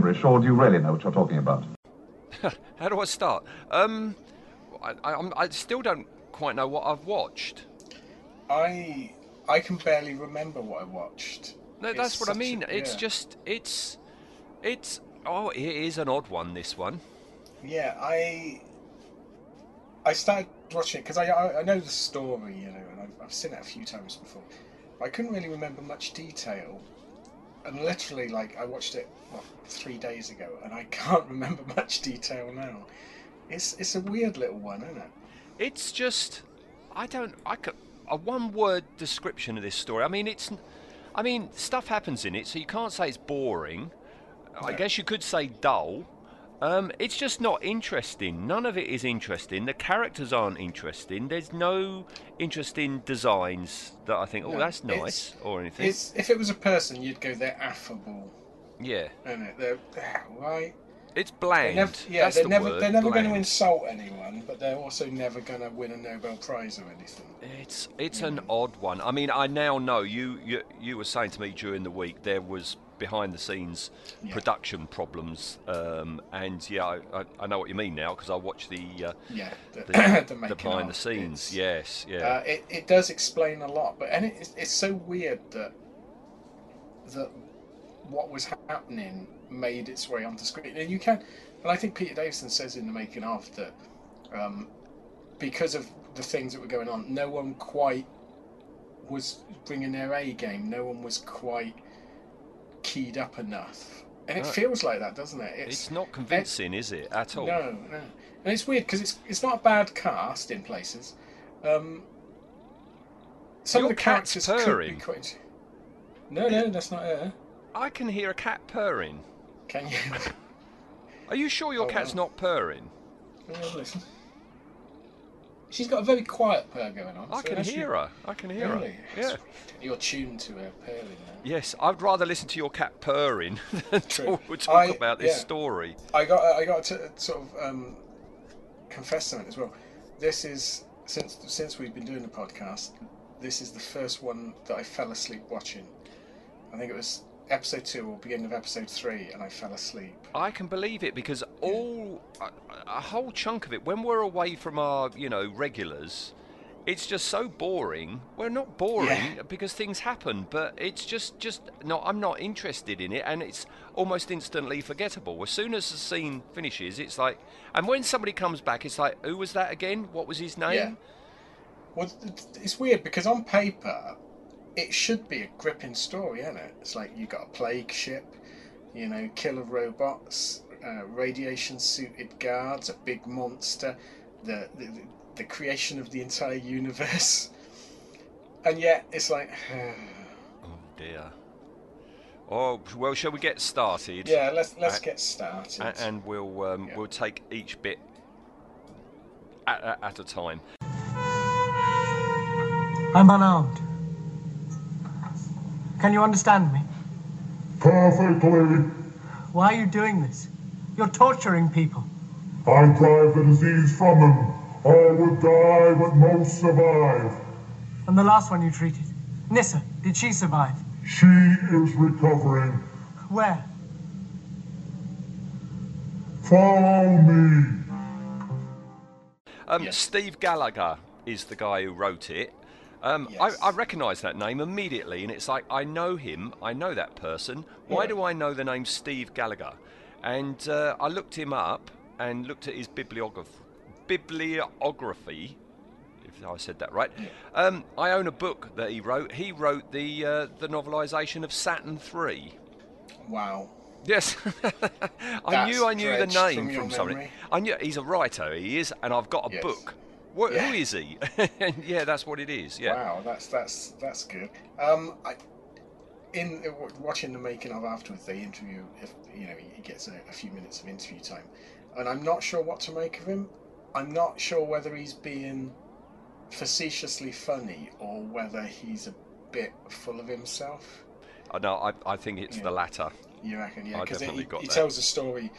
Gibberish, or do you really know what you're talking about? How do I start? Um, I, I, I'm- still don't quite know what I've watched. I I can barely remember what I watched. No, It's that's what I such a- mean. It's just, it's, it's. Oh, it is an odd one. This one. Yeah, I I started watching it because I, I I know the story, you know, and I've, I've seen it a few times before. But I couldn't really remember much detail, and literally, like, I watched it what, three days ago, and I can't remember much detail now. It's it's a weird little one, isn't it? It's just, I don't. I could a one-word description of this story. I mean, it's. I mean, stuff happens in it, so you can't say it's boring. I guess you could say dull. Um, it's just not interesting. None of it is interesting. The characters aren't interesting. There's no interesting designs that I think, oh, No, that's nice, or anything. It's if it was a person, you'd go they're affable, Yeah, isn't it? They're, they're right. it's They're bland. never, yeah, that's they're the never word, they're never going to insult anyone, but they're also never going to win a Nobel Prize or anything. It's it's an odd one. I mean, I now know you you you were saying to me during the week there was behind the scenes Yeah. production problems, um, and yeah, I, I, know what you mean now because I watched the uh, Yeah, the, the, the, the behind the scenes. It's- Yes, yeah. Uh, it, it does explain a lot, but and it, it's, it's so weird that that what was happening made its way onto screen. And you can, and I think Peter Davison says in the making of that um, because of the things that were going on, no one quite was bringing their A game. No one was quite keyed up enough, and it No. feels like that, doesn't it? it's not convincing, is it, at all? No, no. And it's weird because it's it's not a bad cast in places. Um, some Your of the cat's characters could be purring. quite. No, no, that's not her. I can hear a cat purring. Can you? Are you sure your Oh, cat's wow. not purring? Yeah, listen. She's got a very quiet purr going on. I so can you- hear her. I can hear Really? her. Yeah. You're tuned to her purring now. Yes, I'd rather listen to your cat purring than True. talk, talk I- about this yeah. story. I got I got to sort of um, confess something as well. This is since since we've been doing the podcast. This is the first one that I fell asleep watching. I think it was episode two or beginning of episode three, and I fell asleep. I can believe it because all a, a whole chunk of it when we're away from our you know regulars, it's just so boring. We're not boring Yeah. because things happen, but it's just just no. I'm not interested in it, and it's almost instantly forgettable. As soon as the scene finishes, it's like, and when somebody comes back, it's like, who was that again? What was his name? Yeah. Well, it's weird because on paper, it should be a gripping story, isn't it? It's like you got a plague ship, you know, killer robots, uh, radiation-suited guards, a big monster, the, the the creation of the entire universe, and yet it's like, Oh dear. Oh well, shall we get started? yeah, let's let's Uh, get started. A- and we'll um, Yeah. we'll take each bit at, at, at a time. I'm unarmed. Can you understand me? Perfectly. Why are you doing this? You're torturing people. I drive the disease from them. All would die, but most survive. And the last one you treated, Nyssa, did she survive? She is recovering. Where? Follow me. Um, Yes. Steve Gallagher is the guy who wrote it. Um, Yes. I, I recognise that name immediately, and it's like I know him, I know that person. Why Yeah. do I know the name Steve Gallagher? And uh, I looked him up and looked at his bibliography. Bibliography, if I said that right. Um, I own a book that he wrote. He wrote the uh, the novelisation of Saturn Three. wow. Yes, I That's knew I knew the name from from, something. I knew he's a writer. He is, and I've got a Yes. book. What, Yeah. Who is he? yeah, that's what it is. Yeah. Wow, that's that's that's good. Um, I, in watching the making of afterwards, they interview. If you know, he gets a, a few minutes of interview time, and I'm not sure what to make of him. I'm not sure whether he's being facetiously funny or whether he's a bit full of himself. Uh, No, I, I think it's Yeah. the latter. You reckon? Yeah, because he, he tells a story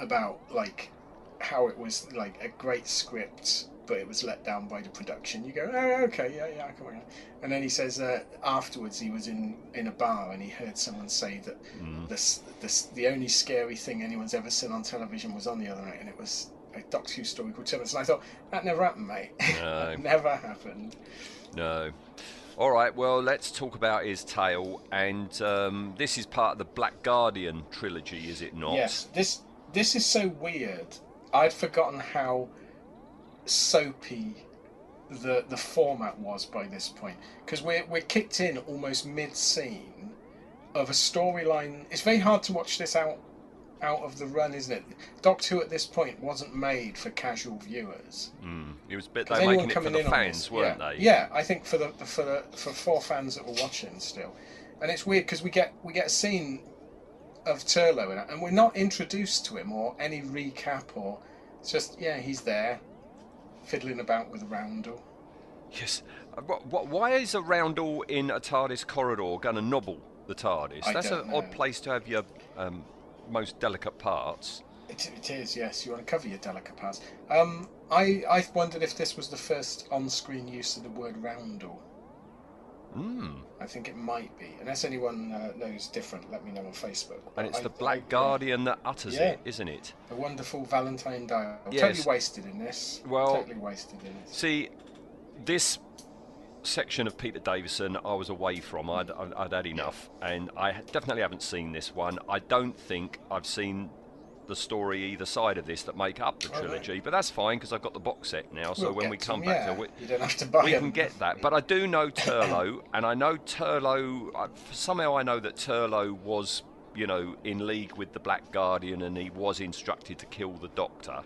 about like how it was like a great script, but it was let down by the production. You go, oh, okay, yeah, yeah, I can work it. And then he says uh, afterwards he was in in a bar and he heard someone say that Mm. this this the only scary thing anyone's ever seen on television was on the other night, and it was a Doctor Who story called Terminus. And I thought that never happened, mate. No. never happened. No. All right. Well, let's talk about his tale, and um, this is part of the Black Guardian trilogy, is it not? Yes, this this is so weird. I'd forgotten how soapy the the format was by this point because we're we're kicked in almost mid scene of a storyline. It's very hard to watch this out out of the run, isn't it? Doctor Who at this point wasn't made for casual viewers. Mm. It was, 'Cause they're anyone making it for the fans, this- weren't yeah. they? Yeah, I think for the for the for four fans that were watching still, and it's weird because we get we get a scene of Turlough and we're not introduced to him or any recap or it's just yeah he's there, fiddling about with Roundel. Yes. Uh, wh- wh- Why is a roundel in a TARDIS corridor going to nobble the TARDIS? I That's an know. odd place to have your um, most delicate parts. It, it is yes. You want to cover your delicate parts. Um, I I wondered if this was the first on-screen use of the word Roundel. Mm. I think it might be. Unless anyone uh, knows different, let me know on Facebook. But And it's I- the Black yeah. Guardian that utters Yeah. it, isn't it? A wonderful Valentine Dyall. Yes. Totally wasted in this. Well- totally wasted in this. See, this section of Peter Davison I was away from. I'd, I'd, I'd had enough, and I definitely haven't seen this one. I don't think I've seen the story either side of this that make up the Oh, trilogy, but that's fine because I've got the box set now. So We'll when we come them, back yeah. to it, you don't have to buy we them. can get that. But I do know Turlough, and I know Turlough. I- Somehow I know that Turlough was, you know, in league with the Black Guardian, and he was instructed to kill the Doctor.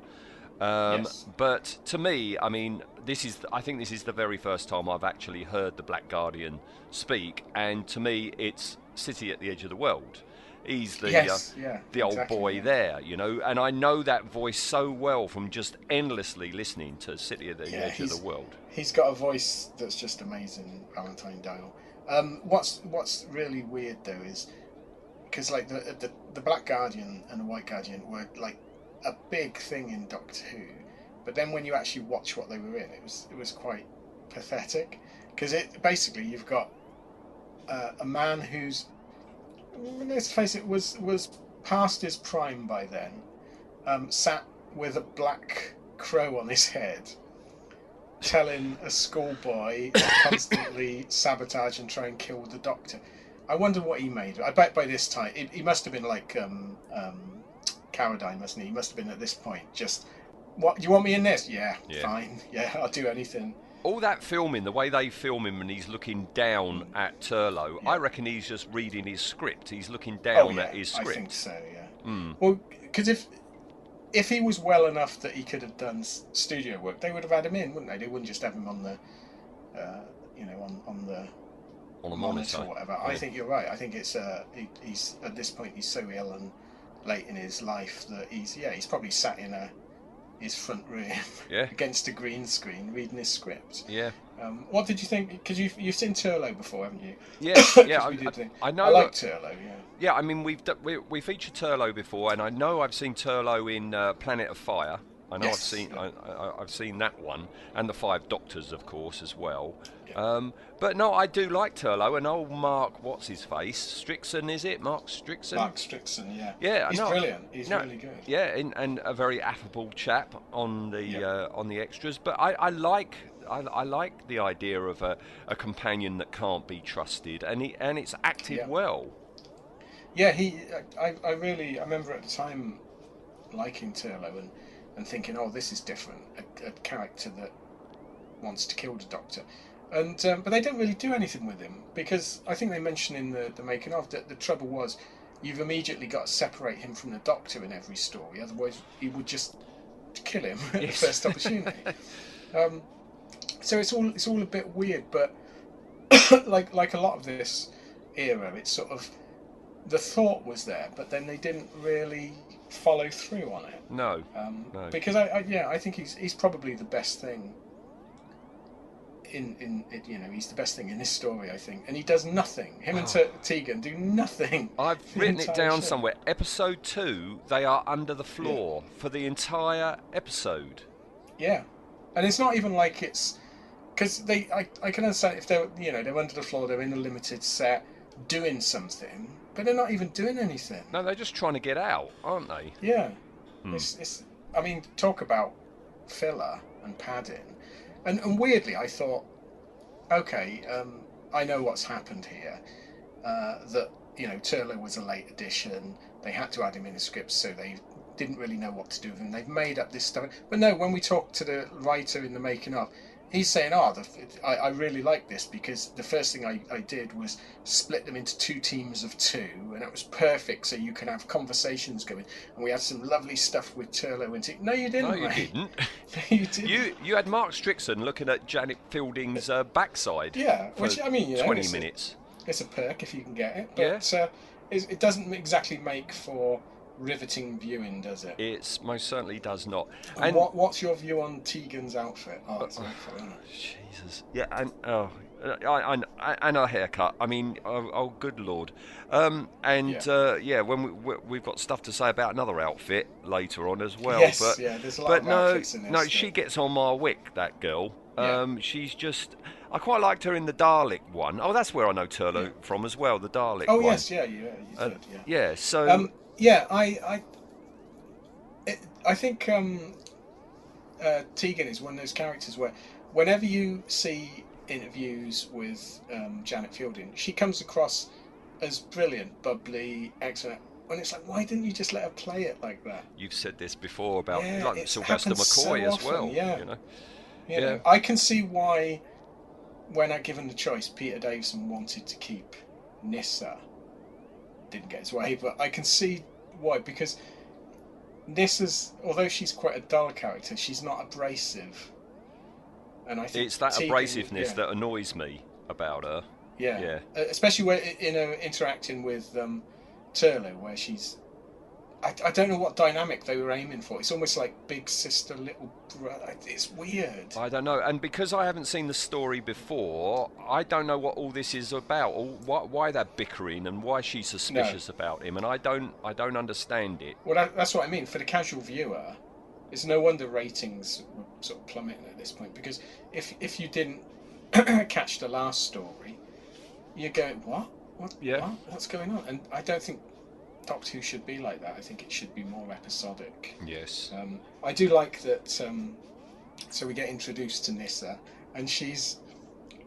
Um, Yes. But to me, I mean, this is. I think this is the very first time I've actually heard the Black Guardian speak, and to me, it's City at the Edge of the World. He's the Yes, uh, yeah, the old exactly, boy yeah. there, you know, and I know that voice so well from just endlessly listening to City at the Yeah, Edge of the World. He's got a voice that's just amazing, Valentine Dyall. Um, what's what's really weird though is because like the, the the Black Guardian and the White Guardian were like a big thing in Doctor Who, but then when you actually watch what they were in, it was it was quite pathetic because it basically you've got uh, a man who's let's face it was was past his prime by then, um, sat with a black crow on his head telling a schoolboy to constantly sabotage and try and kill the doctor. I wonder what he made. I bet by this time he, he must have been like um, um, Carradine, mustn't he? He must have been at this point just. What do you want me in this? Yeah, Yeah. fine. Yeah, I'll do anything. All that filming, the way they film him and he's looking down at Turlough, Yeah. I reckon he's just reading his script. He's looking down oh yeah, at his script. I think so. Yeah. Mm. Well, because if if he was well enough that he could have done studio work, they would have had him in, wouldn't they? They wouldn't just have him on the, uh, you know, on on the On a monitor, monitor. or whatever. I think you're right. I think it's uh, he, he's at this point he's so ill and late in his life that he's yeah he's probably sat in a his front room Yeah. against a green screen reading his script. Yeah. Um, what did you think? Because you've you've seen Turlough before, haven't you? Yeah, yeah, I- did I, I know. I like Turlough. Yeah. yeah, I mean we've d- we, we featured Turlough before, and I know I've seen Turlough in uh, Planet of Fire. I know Yes, I've seen. I, I, I've seen that one, and the Five Doctors, of course, as well. Um, but no, I do like Turlough, and old Mark, what's his face, Strixon, is it? Mark Strixon. Mark Strickson, yeah. Yeah, he's no, brilliant. He's no, really good. Yeah, and, and a very affable chap on the uh, on the extras. But I, I like I, I like the idea of a, a companion that can't be trusted, and he, and it's acted Yeah. well. Yeah, he. I, I really. I remember at the time liking Turlough and, and thinking, oh, this is different. A, a character that wants to kill the Doctor, and um, but they don't really do anything with him because I think they mentioned in the the making of that the trouble was you've immediately got to separate him from the Doctor in every story. Otherwise, he would just kill him at the first opportunity. um, so it's all it's all a bit weird, but like like a lot of this era, it's sort of the thought was there, but then they didn't really follow through on it. No. Um, No. Because I, I yeah I think he's he's probably the best thing. In in it, you know he's the best thing in this story I think, and he does nothing. Him and Te- Tegan do nothing. I've written it down show. somewhere. Episode two, they are under the floor for the entire episode. Yeah, and it's not even like it's because they. I, I can understand if they're you know they're under the floor, they're in a limited set, doing something, but they're not even doing anything. No, they're just trying to get out, aren't they? Yeah, Hmm. it's, it's. I mean, talk about filler and padding, and and weirdly, I thought, okay, um, I know what's happened here. Uh, that you know, Turlough was a late addition. They had to add him in the script, so they didn't really know what to do with him. They've made up this stuff. But no, when we talk to the writer in the making of, he's saying, "Oh, the, I, I really like this because the first thing I, I did was split them into two teams of two, and it was perfect, so you can have conversations going. And we had some lovely stuff with Turlough and T. No, you didn't. No, you mate. didn't. No, you didn't. You you had Mark Strickson looking at Janet Fielding's uh, backside. Yeah, which, I mean, you know, twenty it's- minutes. it's a perk if you can get it, Yeah. but uh, it, it doesn't exactly make for riveting viewing, does it? It most certainly does not. And And what, what's your view on Tegan's outfit? Oh, it's awful, isn't it? Jesus, yeah, and oh, I, I, and her haircut. I mean, oh, oh good lord. Um, and Yeah. uh, yeah, when we, we we've got stuff to say about another outfit later on as well. Yes, but yeah, there's a lot but of no, outfits in this no, she gets on my wick. That girl. Yeah. Um, she's just. I quite liked her in the Dalek one. Oh, that's where I know Turlough Yeah. from as well. The Dalek Oh one. yes, yeah, you Uh, did, yeah. yeah. So Um, yeah, I, I, it, I think um, uh, Tegan is one of those characters where, whenever you see interviews with um, Janet Fielding, she comes across as brilliant, bubbly, excellent. And it's like, why didn't you just let her play it like that? you've said this before about Yeah, like Sylvester happens so McCoy as often, well. yeah. You know. You Yeah. I can see why, when I given the choice, Peter Davison wanted to keep Nyssa. Didn't get his way, but I can see why because this is although she's quite a dull character, she's not abrasive. And I think It's that Tegan- abrasiveness yeah, that annoys me about her. yeah, yeah. Uh, especially when in her interacting with um, Turlough, where she's. I, I don't know what dynamic they were aiming for. It's almost like big sister, little brother. It's weird. I don't know, and because I haven't seen the story before, I don't know what all this is about, or why, why they're bickering, and why she's suspicious about him, and I don't, I don't understand it. Well, that, that's what I mean. For the casual viewer, it's no wonder ratings were sort of plummeting at this point because if if you didn't catch the last story, you're going, what? What? Yeah. What? What's going on? And I don't think Doctor Who should be like that. I think it should be more episodic. Yes. Um, I do like that. Um, so we get introduced to Nyssa, and she's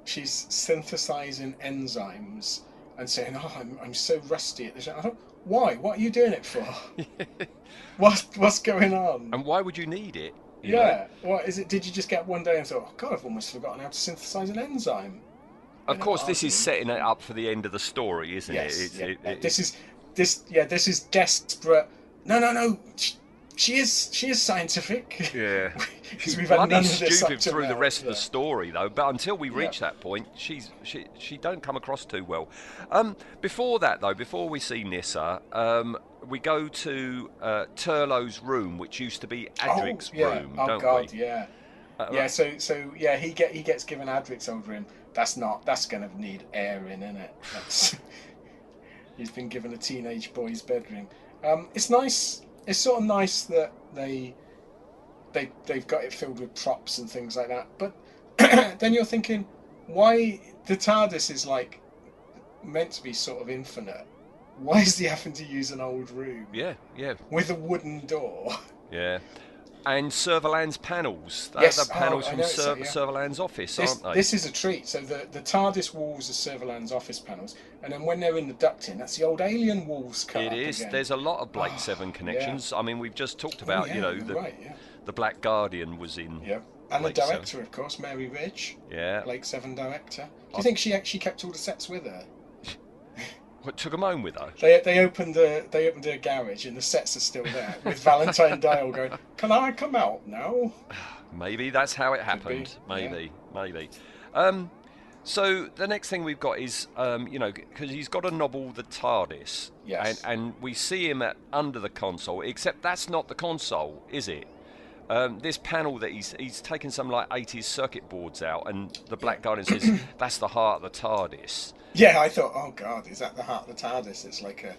she's synthesizing enzymes and saying, "Oh, I'm, I'm so rusty at this." Why? What are you doing it for? what What's going on? And why would you need it? you know? yeah. What is it? Did you just get one day and thought, "Oh God, I've almost forgotten how to synthesize an enzyme"? Of course, this is setting it up for the end of the story, isn't Yes. it? It's- yeah. it- it- this is this. Yeah. This is desperate. No, no, no. She, she is. She is scientific. Yeah. Because we've had none of this stupid up to through the now, rest of the story, though. But until we reach Yeah. that point, she's she she don't come across too well. Um, before that, though, before we see Nyssa, um, we go to uh, Turlough's room, which used to be Adric's oh, yeah. room, oh don't God, we? yeah. Uh, yeah, so so yeah, he get he gets given Adric's over him. That's not that's gonna need air in, isn't it? He's been given a teenage boy's bedroom. Um, it's nice. It's sort of nice that they they they've got it filled with props and things like that. But then you're thinking, why the TARDIS is like meant to be sort of infinite. Why is he having to use an old room Yeah, yeah, with a wooden door? yeah. And Servalan's panels. They're Yes, the panels oh, from Ser- yeah. Servalan's office, This, aren't they? this is a treat. So the, the TARDIS walls are Servalan's office panels, and then when they're in the ducting, that's the old alien walls cut It is. again. There's a lot of Blake Oh, ah, Seven yeah. connections. I mean, we've just talked Oh, about, yeah, you know, the right, yeah. the Black Guardian was in. Yeah. And Blake the director, of course, Mary Ridge, Yeah. Blake Seven director. Do I- you think she actually kept all the sets with her? What took him home with her? They they opened the they opened their garage and the sets are still there with Valentine Dyall going. Can I come out now? Maybe that's how it happened. yeah. Maybe, maybe. Um, so the next thing we've got is, um, you know, because he's got a novel, The TARDIS, Yes. and, and we see him at, under the console. Except that's not the console, is it? Um, this panel that he's he's taken some like 80s circuit boards out, and the Black Guardian says that's the heart of the TARDIS. Yeah, I thought, oh god, is that the heart of the TARDIS? It's like a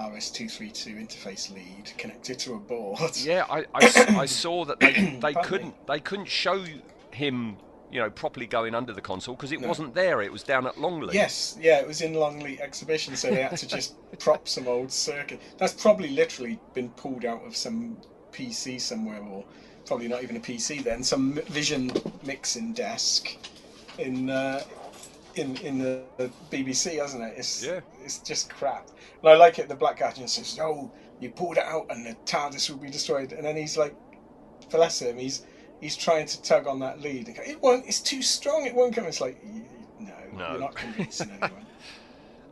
RS232 interface lead connected to a board. Yeah, I saw that they they couldn't they couldn't show him, you know, properly going under the console because it No. wasn't there. It was down at Longleat. Yes, yeah, it was in Longleat exhibition, so they had to just prop some old circuit. That's probably literally been pulled out of some PC somewhere, or probably not even a PC then, some Vision mixing desk in uh, in in the, the BBC, hasn't it? It's Yeah. it's just crap. And I like it. The Black Guardian says, "No, you pulled it out, and the TARDIS will be destroyed." And then he's like, bless him, he's he's trying to tug on that lead. Go, it won't. It's too strong. It won't come. It's like, "Y- y- no, No. you're not convincing anyone.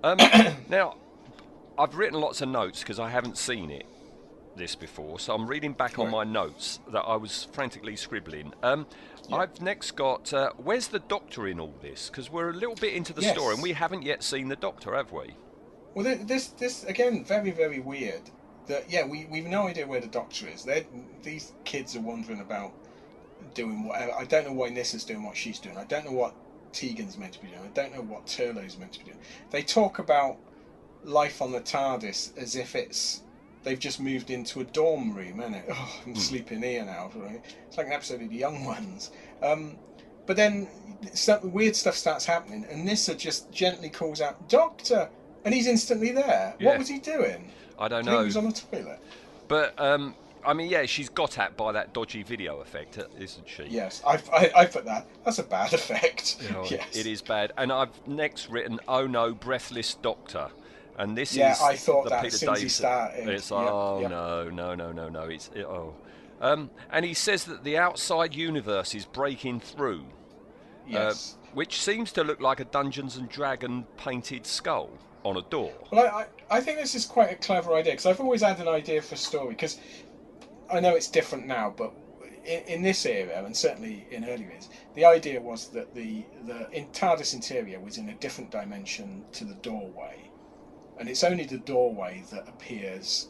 Um, now, I've written lots of notes because I haven't seen it this before, so I'm reading back on my notes that I was frantically scribbling. Um, I've next got uh, where's the Doctor in all this? Because we're a little bit into the Yes. story and we haven't yet seen the Doctor, have we? Well, this this again very very weird. That yeah, we we've no idea where the doctor is. They these kids are wandering about doing whatever. I don't know why Nyssa's doing what she's doing. I don't know what Tegan's meant to be doing. I don't know what Turlough's meant to be doing. They talk about life on the TARDIS as if it's they've just moved into a dorm room, isn't it? Oh, I'm sleeping here now. Right? It's like an episode of The Young Ones. Um, but then some weird stuff starts happening, and Nyssa just gently calls out, "Doctor," and he's instantly there. Yeah. What was he doing? I don't I know. he was on the toilet. But um, I mean, yeah, she's got at by that dodgy video effect, isn't she? Yes, I, I, I put that. That's a bad effect. Oh, yes. It is bad. And I've next written, "Oh no, breathless Doctor," and this Yeah, is I thought the that Peter as soon he started. It's Yep, oh yep. no, no, no, no, no. It's it, oh, um, and he says that the outside universe is breaking through, Yes. uh, which seems to look like a Dungeons and Dragon painted skull on a door. Well, I, I, I think this is quite a clever idea because I've always had an idea for a story because I know it's different now, but in, in this era and certainly in earlier years, the idea was that the the in TARDIS interior was in a different dimension to the doorway, and it's only the doorway that appears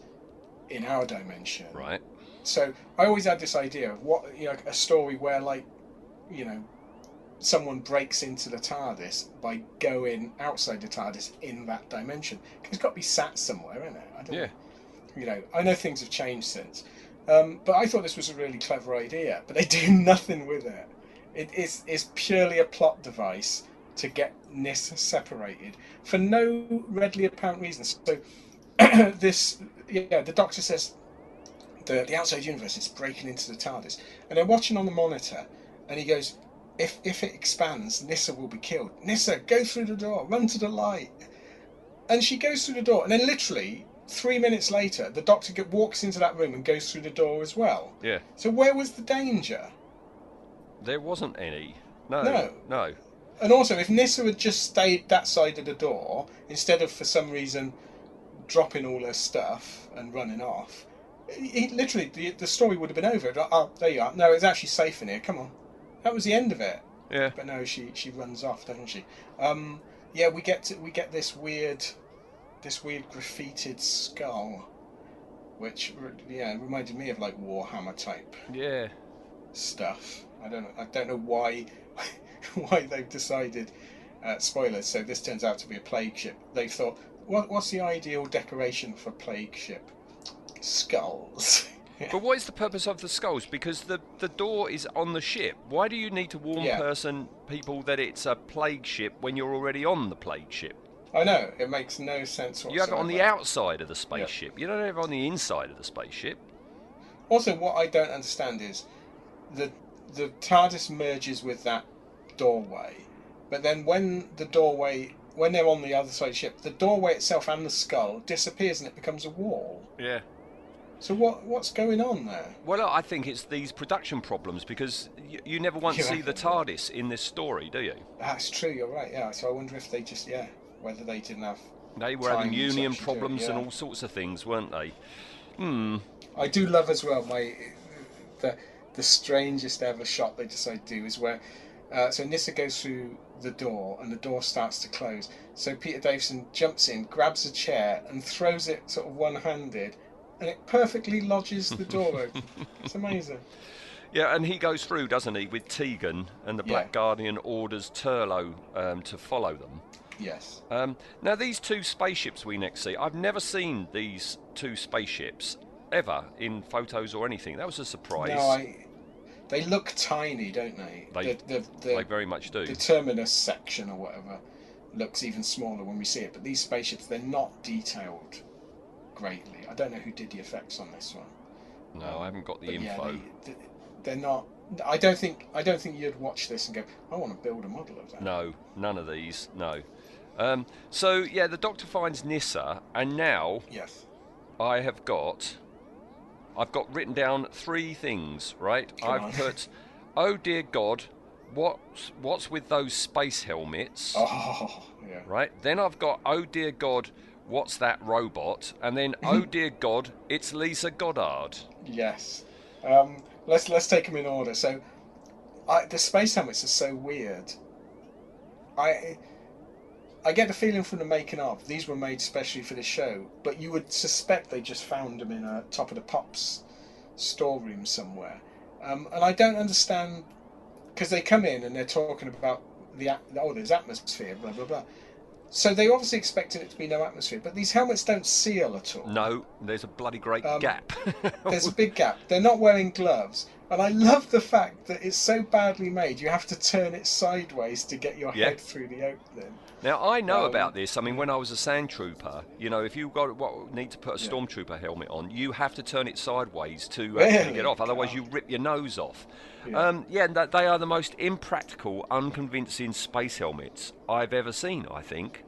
in our dimension. Right. So I always had this idea of what you know a story where like you know someone breaks into the TARDIS by going outside the TARDIS in that dimension. 'Cause it's got to be sat somewhere, isn't it? I don't Yeah. You know, I know things have changed since, um, but I thought this was a really clever idea. But they do nothing with it. It is it's purely a plot device to get Nis separated for no readily apparent reason. So this, yeah, the Doctor says the the outside universe is breaking into the TARDIS, and they're watching on the monitor, and he goes, "If if it expands, Nyssa will be killed. Nyssa, go through the door, run to the light." And she goes through the door, and then literally three minutes later, the Doctor get, walks into that room and goes through the door as well. Yeah. So where was the danger? There wasn't any. No. No. No. And also, if Nyssa had just stayed that side of the door instead of, for some reason, dropping all her stuff and running off, he, literally the, the story would have been over. Like, Oh, there you are. No, it's actually safe in here. Come on. That was the end of it. Yeah. But no, she she runs off, doesn't she? Um, yeah, we get to, we get this weird, this weird graffitied skull, which yeah reminded me of like Warhammer type Yeah. stuff. I don't I don't know why why they've decided. Uh, spoilers. So this turns out to be a plague ship. They thought, what what's the ideal decoration for plague ship? Skulls. But what is the purpose of the skulls? Because the, the door is on the ship. Why do you need to warn Yeah. person people that it's a plague ship when you're already on the plague ship? I know it makes no sense. Whatsoever. You have it on the outside of the spaceship. You don't have it on the inside of the spaceship. Also, what I don't understand is the the TARDIS merges with that doorway, but then when the doorway when they're on the other side of the ship, the doorway itself and the skull disappears and it becomes a wall. Yeah. So what what's going on there? Well, I think it's these production problems because you, you never once see the? TARDIS in this story, do you? That's true. You're right. Yeah. So I wonder if they just yeah whether they didn't have They were having union do it, problems and all sorts of things, weren't they? Hmm. I do love as well my the the strangest ever shot they decide to do is where uh, so Nyssa goes through the door and the door starts to close. So Peter Davison jumps in, grabs a chair and throws it sort of one handed, and it perfectly lodges the door open. It's amazing. Yeah, and he goes through, doesn't he, with Tegan, and the Black Yeah. Guardian orders Turlough um, to follow them. Yes. Um, now, these two spaceships we next see, I've never seen these two spaceships ever in photos or anything. That was a surprise. No, I. They look tiny, don't they? They- the, the, the, they very much do. the terminus section or whatever looks even smaller when we see it. But these spaceships, they're not detailed greatly. I don't know who did the effects on this one. No, I haven't got the But yeah, info. they, they're not. I don't think. I don't think you'd watch this and go, "I want to build a model of that." No, none of these. No. Um, so yeah, the Doctor finds Nyssa, and now Yes. I have got, I've got written down three things. Right, I've on. put, oh dear God, what's what's with those space helmets? Oh, yeah. Right. Then I've got, oh dear God, what's that robot? And then, oh dear God, it's Lisa Goddard. Yes. Um, let's let's take them in order. So, I, the space helmets are so weird. I I get the feeling from the making of these were made specially for the show, but you would suspect they just found them in a top of the pops storeroom somewhere. Um, and I don't understand because they come in and they're talking about the oh there's atmosphere blah blah blah. So they obviously expected it to be no atmosphere, but these helmets don't seal at all. No, there's a bloody great Um, gap. There's a big gap. They're not wearing gloves. And I love the fact that it's so badly made, you have to turn it sideways to get your Yeah. head through the opening. Now I know Um, about this. I mean, when I was a sand trooper, you know, if you got what need to put a Yeah. stormtrooper helmet on, you have to turn it sideways to actually Really? get off. Otherwise, God. you rip your nose off. Yeah. Um, yeah, that they are the most impractical, unconvincing space helmets I've ever seen. I think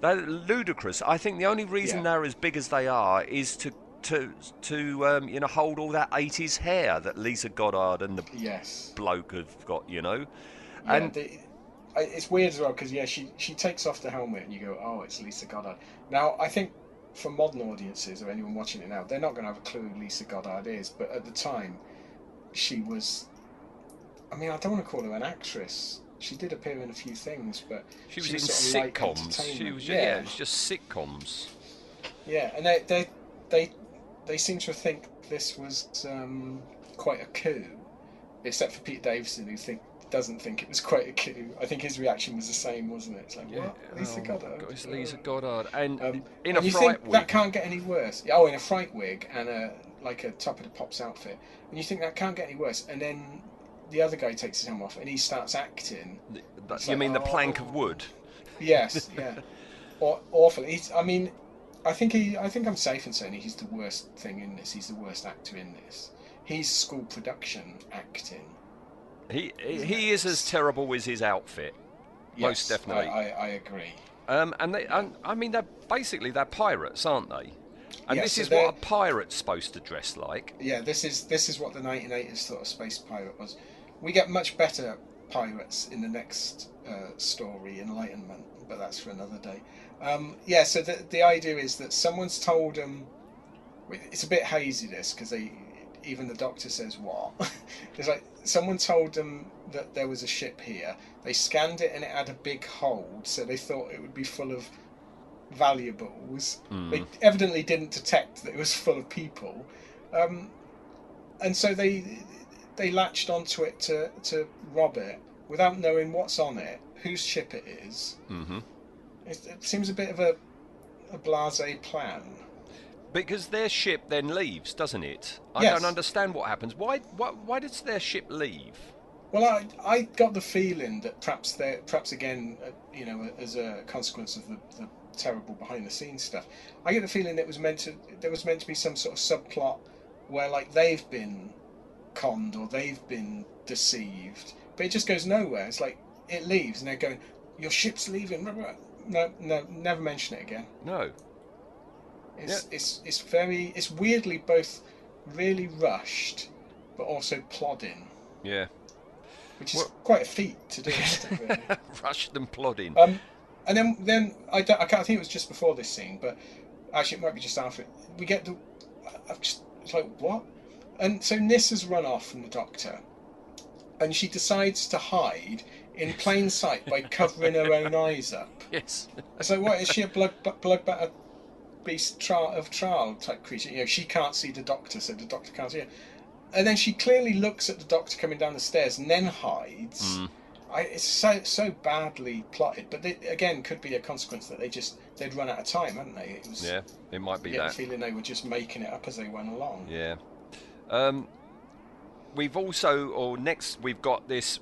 they're ludicrous. I think the only reason Yeah. they're as big as they are is to to to um, you know hold all that 80s hair that Lisa Goddard and the Yes. bloke have got. You know, Yeah, and the, it's weird as well because yeah, she she takes off the helmet and you go, oh, it's Lisa Goddard. Now I think for modern audiences or anyone watching it now, they're not going to have a clue who Lisa Goddard is. But at the time, she was. I mean, I don't want to call her an actress. She did appear in a few things, but she was was in sort of light sitcoms. She was yeah, it was just sitcoms. Yeah, and they they they they seem to think this was um, quite a coup, except for Pete Davison, who think doesn't think it was quite a coup. I think his reaction was the same, wasn't it? It's like, what? Lisa oh Goddard? God, it's Lisa Goddard, and Um, in and a you fright think wig. that can't get any worse. Oh, in a fright wig and a like a top of the pops outfit, and you think that can't get any worse, and then the other guy takes his helmet off and he starts acting. The- you like, mean the plank oh. of wood? Yes, yeah, Aw awful. He's, I mean, I think he. I think I'm safe in saying he's the worst thing in this. He's the worst actor in this. He's school production acting. He he, is as terrible as his outfit, most definitely. I, I, I agree. Um, and they, and, I mean, they're basically they're pirates, aren't they? And Yeah, this so is what a pirate's supposed to dress like. Yeah, this is this is what the 1980s sort of space pirate was. We get much better pirates in the next uh, story, Enlightenment, but that's for another day. Um, yeah, so the the idea is that someone's told them. It's a bit hazy this because they even the doctor says what. it's like someone told them that there was a ship here. They scanned it and it had a big hold, so they thought it would be full of valuables. They evidently didn't detect that it was full of people. Um, and so they they latched onto it to to rob it without knowing what's on it, whose ship it is. hmm It, it seems a bit of a a blasé plan. Because their ship then leaves, doesn't it? I Yes. don't understand what happens. Why, why why does their ship leave? Well, I I got the feeling that perhaps they perhaps again, uh, you know, as a consequence of the, the terrible behind the scenes stuff, I get the feeling it was meant to there was meant to be some sort of subplot where like they've been conned or they've been deceived, but it just goes nowhere. It's like it leaves and they're going, your ship's leaving. blah, blah." No, no, never mention it again. No. It's it's it's very it's weirdly both really rushed, but also plodding, Yeah. which is Well- quite a feat to do. really? Rushed and plodding. Um, and then then I, don't, I can't I think it was just before this scene, but actually it might be just after. it. We get the. I've just it's like what, and so Nyssa's run off from the doctor, and she decides to hide in plain sight by covering her own eyes up. Yes. So what is she a blood blood batter beast trial of trial type creature? You know, she can't see the doctor, so the doctor can't see her. And then she clearly looks at the doctor coming down the stairs and then hides. Mm. I, it's so so badly plotted, but it, again could be a consequence that they just they'd run out of time, hadn't they? It was Yeah, it might be that. feeling they were just making it up as they went along. Yeah. Um, we've also, or next, we've got this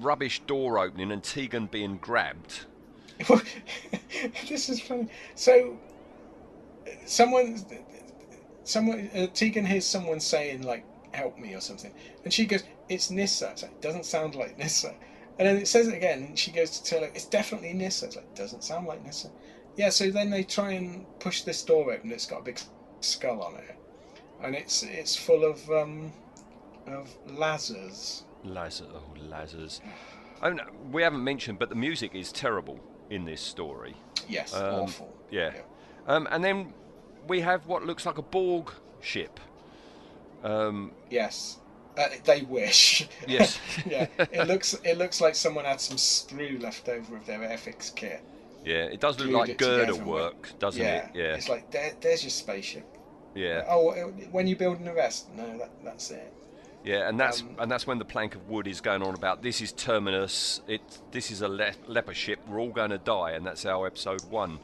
rubbish door opening and Tegan being grabbed. this is funny. So, someone, someone, uh, Tegan hears someone saying like "help me" or something, and she goes, "It's Nyssa." It's like, it doesn't sound like Nyssa. And then it says it again, and she goes to tell her, "It's definitely Nyssa." It's like, doesn't sound like Nyssa. Yeah. So then they try and push this door open. It's got a big skull on it, and it's it's full of um of lasers. Lazarus, oh, Lazarus. I mean, we haven't mentioned, but the music is terrible in this story. Yes, Um, awful. Yeah. Um, and then we have what looks like a Borg ship. Um, Yes. Uh, they wish. Yes. yeah. It looks it looks like someone had some sprue left over of their Airfix kit. yeah, it does look like girder with- work, doesn't yeah. it? Yeah. It's like there, there's your spaceship. yeah. Oh, uh, when you build an arrest, No, that, that's it. Yeah, and that's Um, and that's when the plank of wood is going on about this is terminus. It this is a le- leper ship. We're all going to die, and that's our episode one.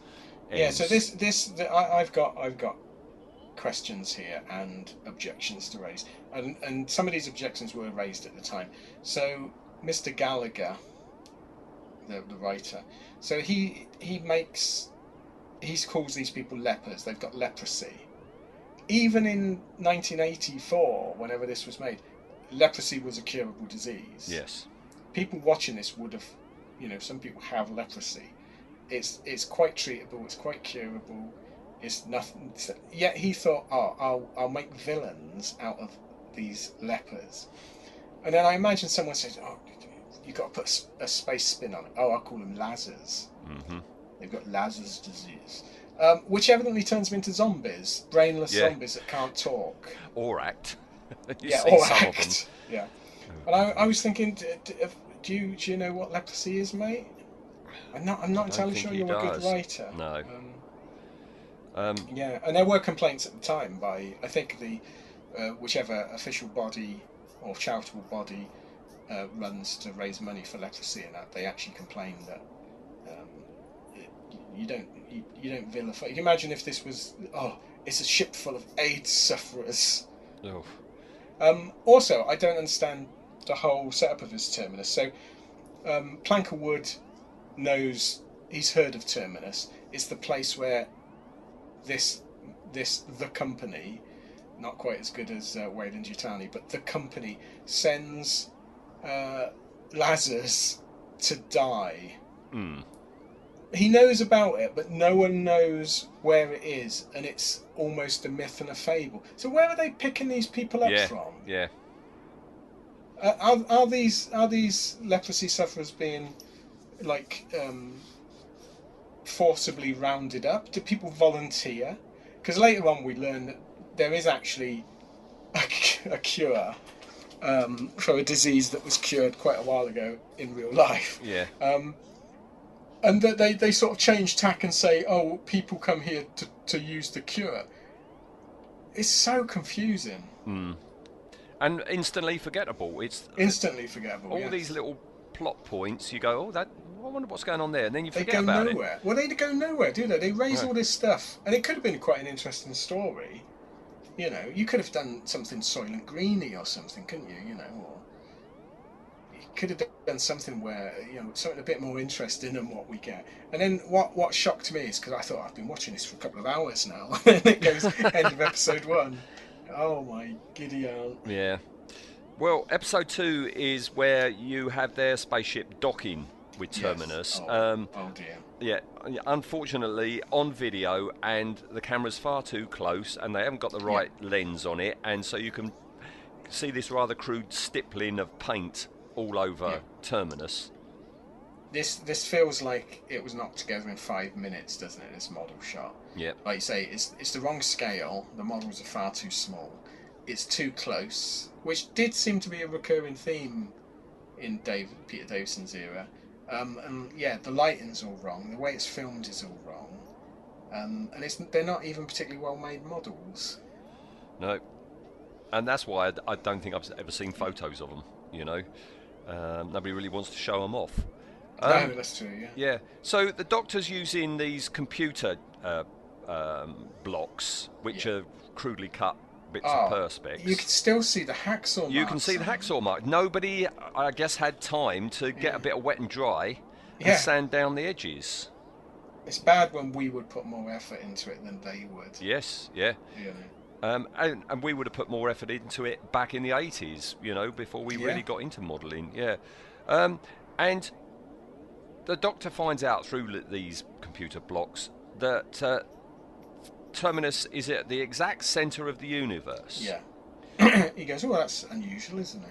Yeah. So this this the, I, I've got I've got questions here and objections to raise, and and some of these objections were raised at the time. So Mr. Gallagher, the the writer, so he he makes he calls these people lepers. They've got leprosy. Even in 1984, whenever this was made, leprosy was a curable disease yes, people watching this would have, you know, some people have leprosy. It's it's quite treatable. It's quite curable. It's nothing. Yet he thought, oh, I'll I'll make villains out of these lepers. And then I imagine someone says, oh, you've got to put a space spin on it. Oh, I'll call them Lazars. hmm They've got Lazar's disease, um, which evidently turns them into zombies, brainless Yeah. zombies that can't talk. or act. yeah, or some of them. act. Yeah. And I, I was thinking, d- d- do you do you know what leprosy is, mate? I'm not. I'm not entirely sure you're a good writer. No. Um, Um, yeah, and there were complaints at the time by I think the uh, whichever official body or charitable body uh, runs to raise money for leprosy and that they actually complained that you don't you, you don't vilify. You imagine if this was oh it's a ship full of AIDS sufferers. oh, Um, also, I don't understand the whole setup of this terminus. So, um, Plankerwood knows he's heard of terminus. It's the place where this this the company, not quite as good as uh, Weyland Yutani, but the company sends uh, Lazarus to die. mm, He knows about it, but no one knows where it is, and it's almost a myth and a fable. So where are they picking these people up yeah, from? yeah. Uh, are, are these are these leprosy sufferers being like um, forcibly rounded up? Do people volunteer? Because later on we learn that there is actually a, c- a cure um, for a disease that was cured quite a while ago in real life. Yeah, Um, and that they, they sort of change tack and say, oh, people come here to, to use the cure. It's so confusing. mm. and instantly forgettable. It's Instantly forgettable. all yes. these little plot points. You go, oh, that. I wonder what's going on there, and then you forget They go about nowhere. Well, they go nowhere, do they? They raise No. all this stuff, and it could have been quite an interesting story. You know, you could have done something Soylent Greeny or something, couldn't you? You know, or could have done something where you know something a bit more interesting than what we get. And then what what shocked me is because I thought I've been watching this for a couple of hours now, and it goes end of episode one. Oh my giddy aunt! Yeah. Well, episode two is where you have their spaceship docking with Yes. Terminus. Oh, Um, oh dear. Yeah, unfortunately, on video, and the camera's far too close, and they haven't got the right lens on it, and so you can see this rather crude stippling of paint all over Yeah. Terminus. this this feels like it was knocked together in five minutes, doesn't it? This model shot. Yep. Like you say, it's it's the wrong scale. The models are far too small. It's too close, which did seem to be a recurring theme in Dave Peter Davison's era. Um, and yeah, the lighting's all wrong. The way it's filmed is all wrong. Um, and it's they're not even particularly well made models. No. And that's why I, I don't think I've ever seen photos of them. You know, um, nobody really wants to show them off. no, Um, that's true. Yeah. Yeah. So the doctor's using these computer uh, um, blocks, which Yeah. are crudely cut bits Oh, of perspex. You can still see the hacksaw. You can see the hacksaw mark. Nobody, I guess, had time to get a bit of wet and dry and Yeah. sand down the edges. It's bad when we would put more effort into it than they would. Yes, yeah. Know. Um, and, and we would have put more effort into it back in the 80s, you know, before we Yeah. really got into modelling. Yeah. Um, and the doctor finds out through these computer blocks that uh, Terminus is at the exact centre of the universe. Yeah. he goes, "Oh, that's unusual, isn't it?"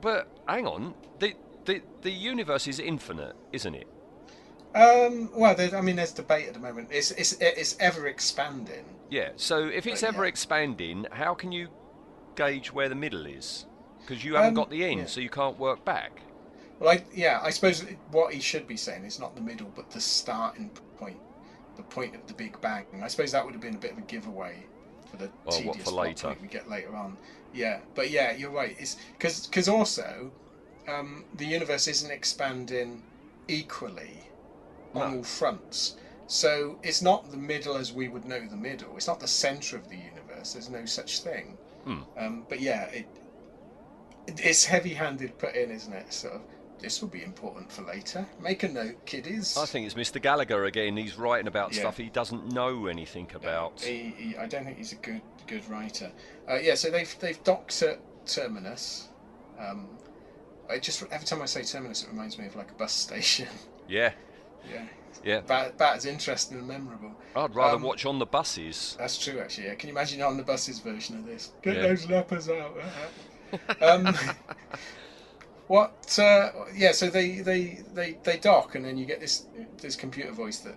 But hang on, the, the, the universe is infinite, isn't it? Um, well, there, I mean, there's debate at the moment. It's it's it's ever expanding. Yeah. So if it's Right, ever yeah. expanding, how can you gauge where the middle is? Because you haven't Um, got the end, yeah. so you can't work back. Well, I, yeah, I suppose what he should be saying is not the middle, but the starting point, the point of the Big Bang. I suppose that would have been a bit of a giveaway for the what, tedious for plot later? we get later on. Yeah, but yeah, you're right. It's because because also um, the universe isn't expanding equally on No. all fronts. So it's not the middle as we would know the middle. It's not the center of the universe. There's no such thing. Hmm. Um, but yeah, it, it it's heavy-handed put in, isn't it? Sort of. This will be important for later. Make a note, kiddies. I think it's Mr. Gallagher again. He's writing about Yeah. stuff he doesn't know anything about. He, he, I don't think he's a good good writer. Uh, yeah, so they've they've docked at Terminus. Um, I just every time I say Terminus, it reminds me of like a bus station. Yeah, yeah, yeah. about as interesting and memorable. I'd rather Um, watch on the buses. That's true, actually. Yeah. Can you imagine on the buses version of this? Get Yeah. those lepers out. um, what? Uh, yeah. So they, they they they dock, and then you get this this computer voice that.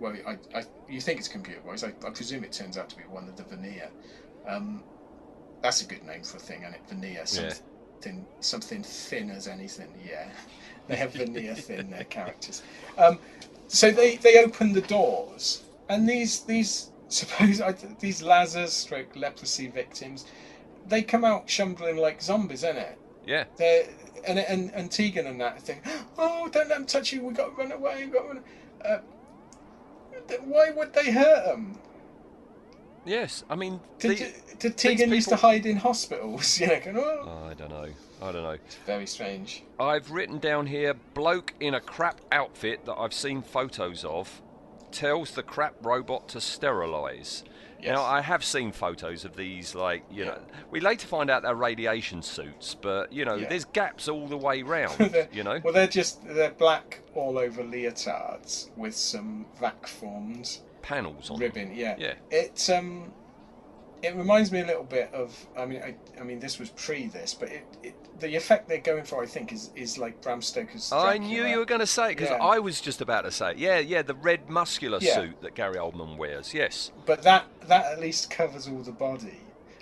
Well, I, I you think it's computer voice. I, I presume it turns out to be one of the Vanir. Um, that's a good name for a thing, and it veneer Yeah. something something thin as anything. Yeah, they have veneer thin their characters. Um, so they they open the doors, and these these suppose these Lazarus stroke leprosy victims, they come out shumbling like zombies, isn't it? Yeah, They're, and and and Tegan and that thing. oh, don't let them touch you. We got to run away. We got to run. Uh, th- why would they hurt them? yes. I mean, Did, the- did Tegan used to hide in hospitals? You know, going, oh. Oh, I don't know. I don't know. very strange. I've written down here bloke in a crap outfit that I've seen photos of tells the crap robot to sterilise. Yes. Now I have seen photos of these, like you Yeah. know, we later find out they're radiation suits, but you know, Yeah. there's gaps all the way round. You know, Well, they're just they're black all over leotards with some vac formed panels on them. ribbon. Yeah. Yeah. It um, it reminds me a little bit of. I mean, I, I mean, this was pre this, but it, it the effect they're going for, I think, is is like Bram Stoker's. I knew you were going to say it because Yeah. I was just about to say it. Yeah, yeah, the red muscular Yeah. suit that Gary Oldman wears. Yes. But that that at least covers all the body.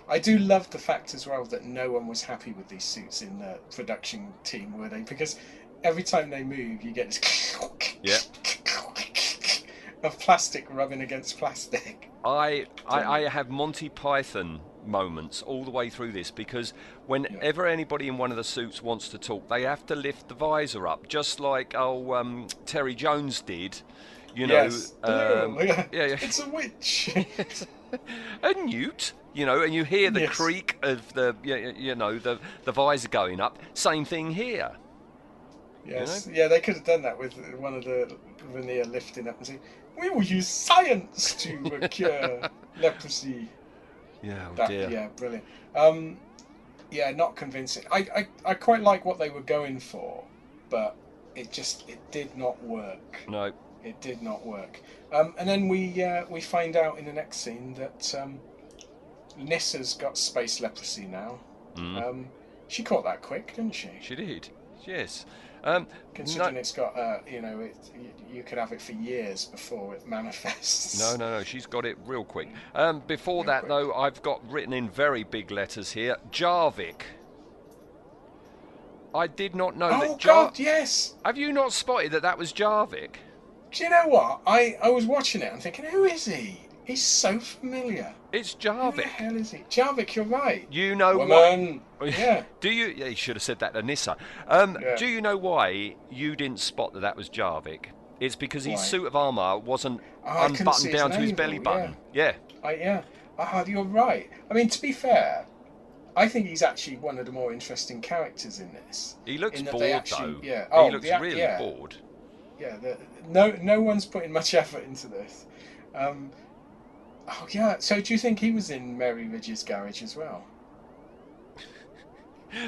I do love the fact as well that no one was happy with these suits in the production team, were they? Because every time they move, you get this Yeah. of plastic rubbing against plastic. I, I I have Monty Python moments all the way through this because whenever anybody in one of the suits wants to talk, they have to lift the visor up, just like oh um, Terry Jones did. You know, yes. um, yeah, yeah, yeah. It's a witch. a newt. You know, and you hear the Yes. creak of the you, you know the the visor going up. Same thing here. yes. Yeah, they could have done that with one of the Vanir lifting up and saying, "We will use science to cure leprosy." Yeah, oh That, yeah, brilliant. Um, yeah, not convincing. I, I, I quite like what they were going for, but it just it did not work. No, It did not work. Um, and then we uh, we find out in the next scene that um, Nyssa's got space leprosy now. Mm. Um, she caught that quick, didn't she? she did. Yes. Um, Considering no, it's got, uh, you know, it, you, you could have it for years before it manifests. no, no, no. She's got it real quick. Um, before Real that, quick. though, I've got written in very big letters here Jarvik. I did not know Oh that Jar- God, yes. Have you not spotted that that was Jarvik? Do you know what? I, I was watching it and thinking, who is he? He's so familiar. It's Who the Jarvik. hell is he? Jarvik, you're right. You know what? Woman. Yeah. Do you? Yeah, you should have said that to Nyssa. Um, Yeah. Do you know why you didn't spot that that was Jarvik? It's because his Why? suit of armour wasn't Oh, I couldn't see unbuttoned down to his belly button. Yeah. I, yeah. Ah, you're right. I mean, to be fair, I think he's actually one of the more interesting characters in this. He looks bored actually- though. yeah. Oh, he looks the really yeah. bored. Yeah, the, no, no one's putting much effort into this. Um, oh yeah. So do you think he was in Mary Ridge's garage as well?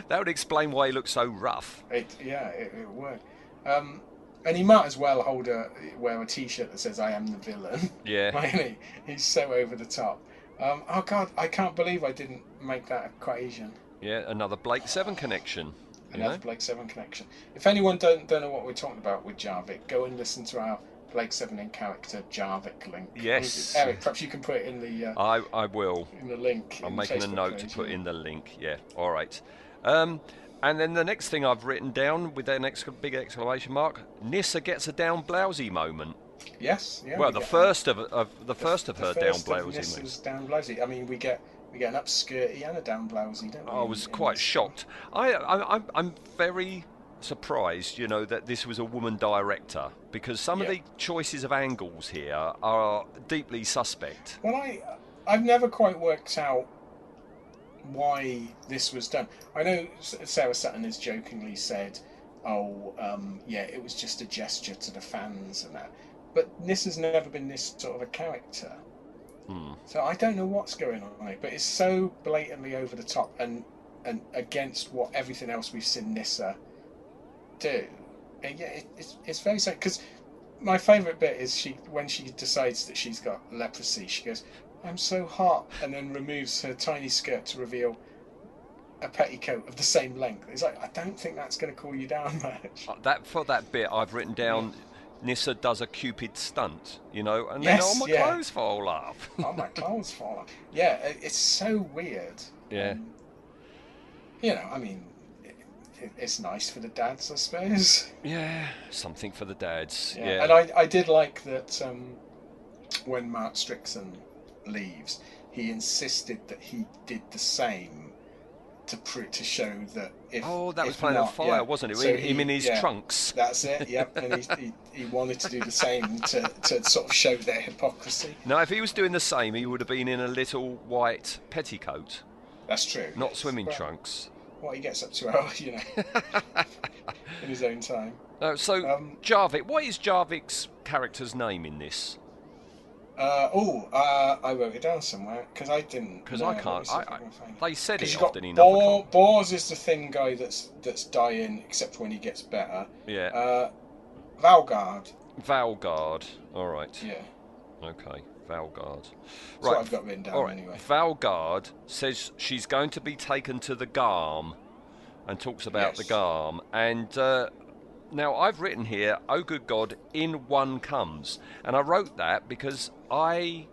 That would explain why he looks so rough. It, yeah, it, it would. Um, and he might as well hold a wear a T-shirt that says "I am the villain." Yeah. He's so over the top. Um, oh God, I can't believe I didn't make that equation. Yeah, another Blake Seven connection. Another know? Blake Seven connection. If anyone don't don't know what we're talking about with Jarvik, go and listen to our Blake Seven in character Jarvik link. Yes. Eric, perhaps you can put it in the uh, I I will. in the link. I'm in the making a note to put yeah. in the link. Yeah. All right. Um, and then the next thing I've written down with an ex- big exclamation mark: Nyssa gets a down blousy moment. Yes. Yeah. well, we the first of, of the first of the her first down blousy Nyssa's moments. down blousy. I mean, we get we get an upskirty and a down blousy, don't we? I was in quite this? shocked. I, I I'm I'm very surprised, you know, that this was a woman director because some of the choices of angles here are deeply suspect. Well, I I've never quite worked out why this was done. I know Sarah Sutton has jokingly said, "Oh, um, yeah, it was just a gesture to the fans and that," but Nyssa's never been this sort of a character. Hmm. So I don't know what's going on here, but it's so blatantly over the top and and against what everything else we've seen Nyssa do. And yeah, it, it's it's very sad because my favourite bit is she when she decides that she's got leprosy. She goes, "I'm so hot," and then removes her tiny skirt to reveal a petticoat of the same length. It's like I don't think that's going to cool you down much. Uh, That for that bit, I've written down. Nyssa does a Cupid stunt, you know, and Yes, then all my yeah. clothes fall off. oh, my clothes fall off. Yeah, it's so weird. Yeah. Um, you know, I mean, it's nice for the dads, I suppose. yeah, something for the dads. Yeah. Yeah, And I, I did like that um, when Mark Strickson leaves, he insisted that he did the same to to show that if oh, that was if Planet not, of Fire, yeah. wasn't it? So him in his yeah, trunks. That's it. Yep. And he, he, he wanted to do the same to, to sort of show their hypocrisy. Now, if he was doing the same, he would have been in a little white petticoat, That's true. not yes. swimming Well, trunks. What he gets up to, oh, you know, in his own time. No, so Um, Jarvik, what is Jarvik's character's name in this? Uh, oh, uh, I wrote it down somewhere because I didn't. Because. I can't. I, I, can they said it got often enough. I Bor, can't- Bors is the thing guy that's that's dying, except when he gets better. Yeah, Uh, Valgard, Valgard. All right. yeah, Okay, Valgard. that's what I've got written down All right. anyway. Valgard says she's going to be taken to the Garm, and talks about the Garm. And uh, now I've written here, "Oh good God, in one comes," and I wrote that because I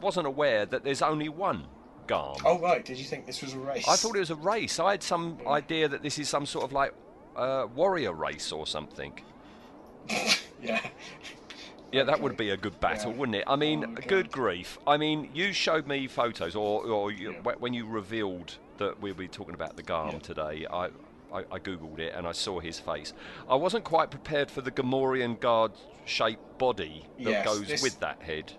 wasn't aware that there's only one Garm. Oh right, did you think this was a race? I thought it was a race. I had some idea that this is some sort of like uh, warrior race or something. yeah, Yeah, that would be a good battle, Yeah. wouldn't it? I mean, Oh, good grief. I mean, you showed me photos, or, or you, Yeah. when you revealed that we'll be talking about the Garm Yeah. today, I, I, I googled it and I saw his face. I wasn't quite prepared for the Gamorrean guard shaped body that Yes, goes this- with that head.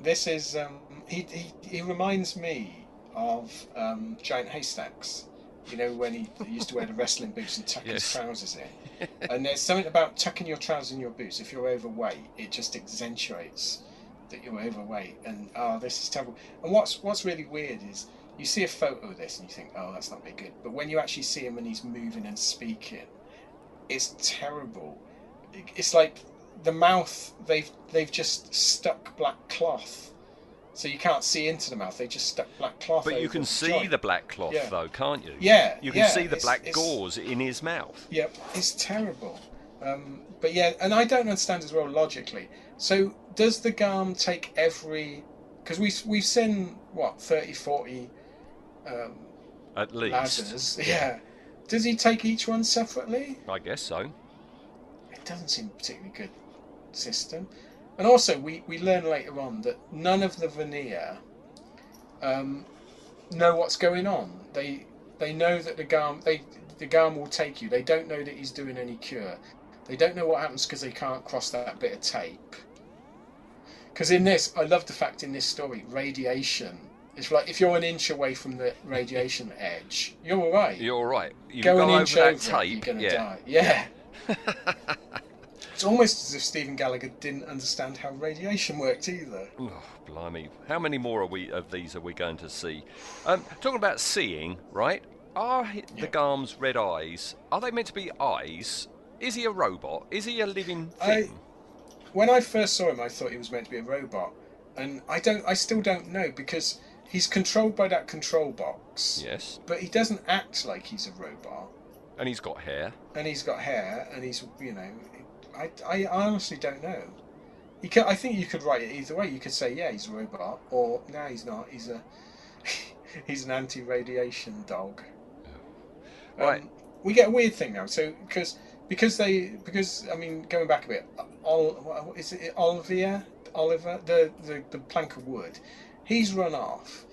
this is um, he, he he reminds me of um, Giant Haystacks. You know when he used to wear the wrestling boots and tuck his trousers in. and there's something about tucking your trousers in your boots. If you're overweight, it just accentuates that you're overweight. And oh, this is terrible. And what's what's really weird is you see a photo of this and you think, oh, that's not very good. But when you actually see him when he's moving and speaking, it's terrible. It's like the mouth they've they've just stuck black cloth so you can't see into the mouth. They just stuck black cloth. But you can the see the black cloth Yeah. though, can't you? Yeah, You can yeah, see the black it's- gauze in his mouth. Yep, it's terrible. Um, but yeah, and I don't understand as well logically. So does the Garm take every? Because we we've seen what 30, 40 um, At least. ladders. Yeah. Does he take each one separately? I guess so. It doesn't seem a particularly good system. And also, we, we learn later on that none of the Vanir um, know what's going on. They they know that the Garm they the Garm will take you. They don't know that he's doing any cure. They don't know what happens because they can't cross that bit of tape. Because in this, I love the fact in this story, radiation. It's like if you're an inch away from the radiation edge, you're all right. You're all right. You Go go an inch that over tape. you're gonna yeah. die. Yeah. it's almost as if Stephen Gallagher didn't understand how radiation worked either. Oh, blimey. How many more are we of these are we going to see? Um, talking about seeing, right? Are the Garm's red eyes, are they meant to be eyes? Is he a robot? Is he a living I- thing? When I first saw him, I thought he was meant to be a robot, and I don't. I still don't know because he's controlled by that control box. Yes. But he doesn't act like he's a robot, And he's got hair. and he's got hair, and he's you know, I, I honestly don't know. You could, I think you could write it either way. You could say, yeah, he's a robot, or no, he's not. He's a he's an anti-radiation dog. Right. Um, we get a weird thing now. So because because they because I mean going back a bit, Ol, what is it Olivier Oliver the, the the plank of wood, he's run off,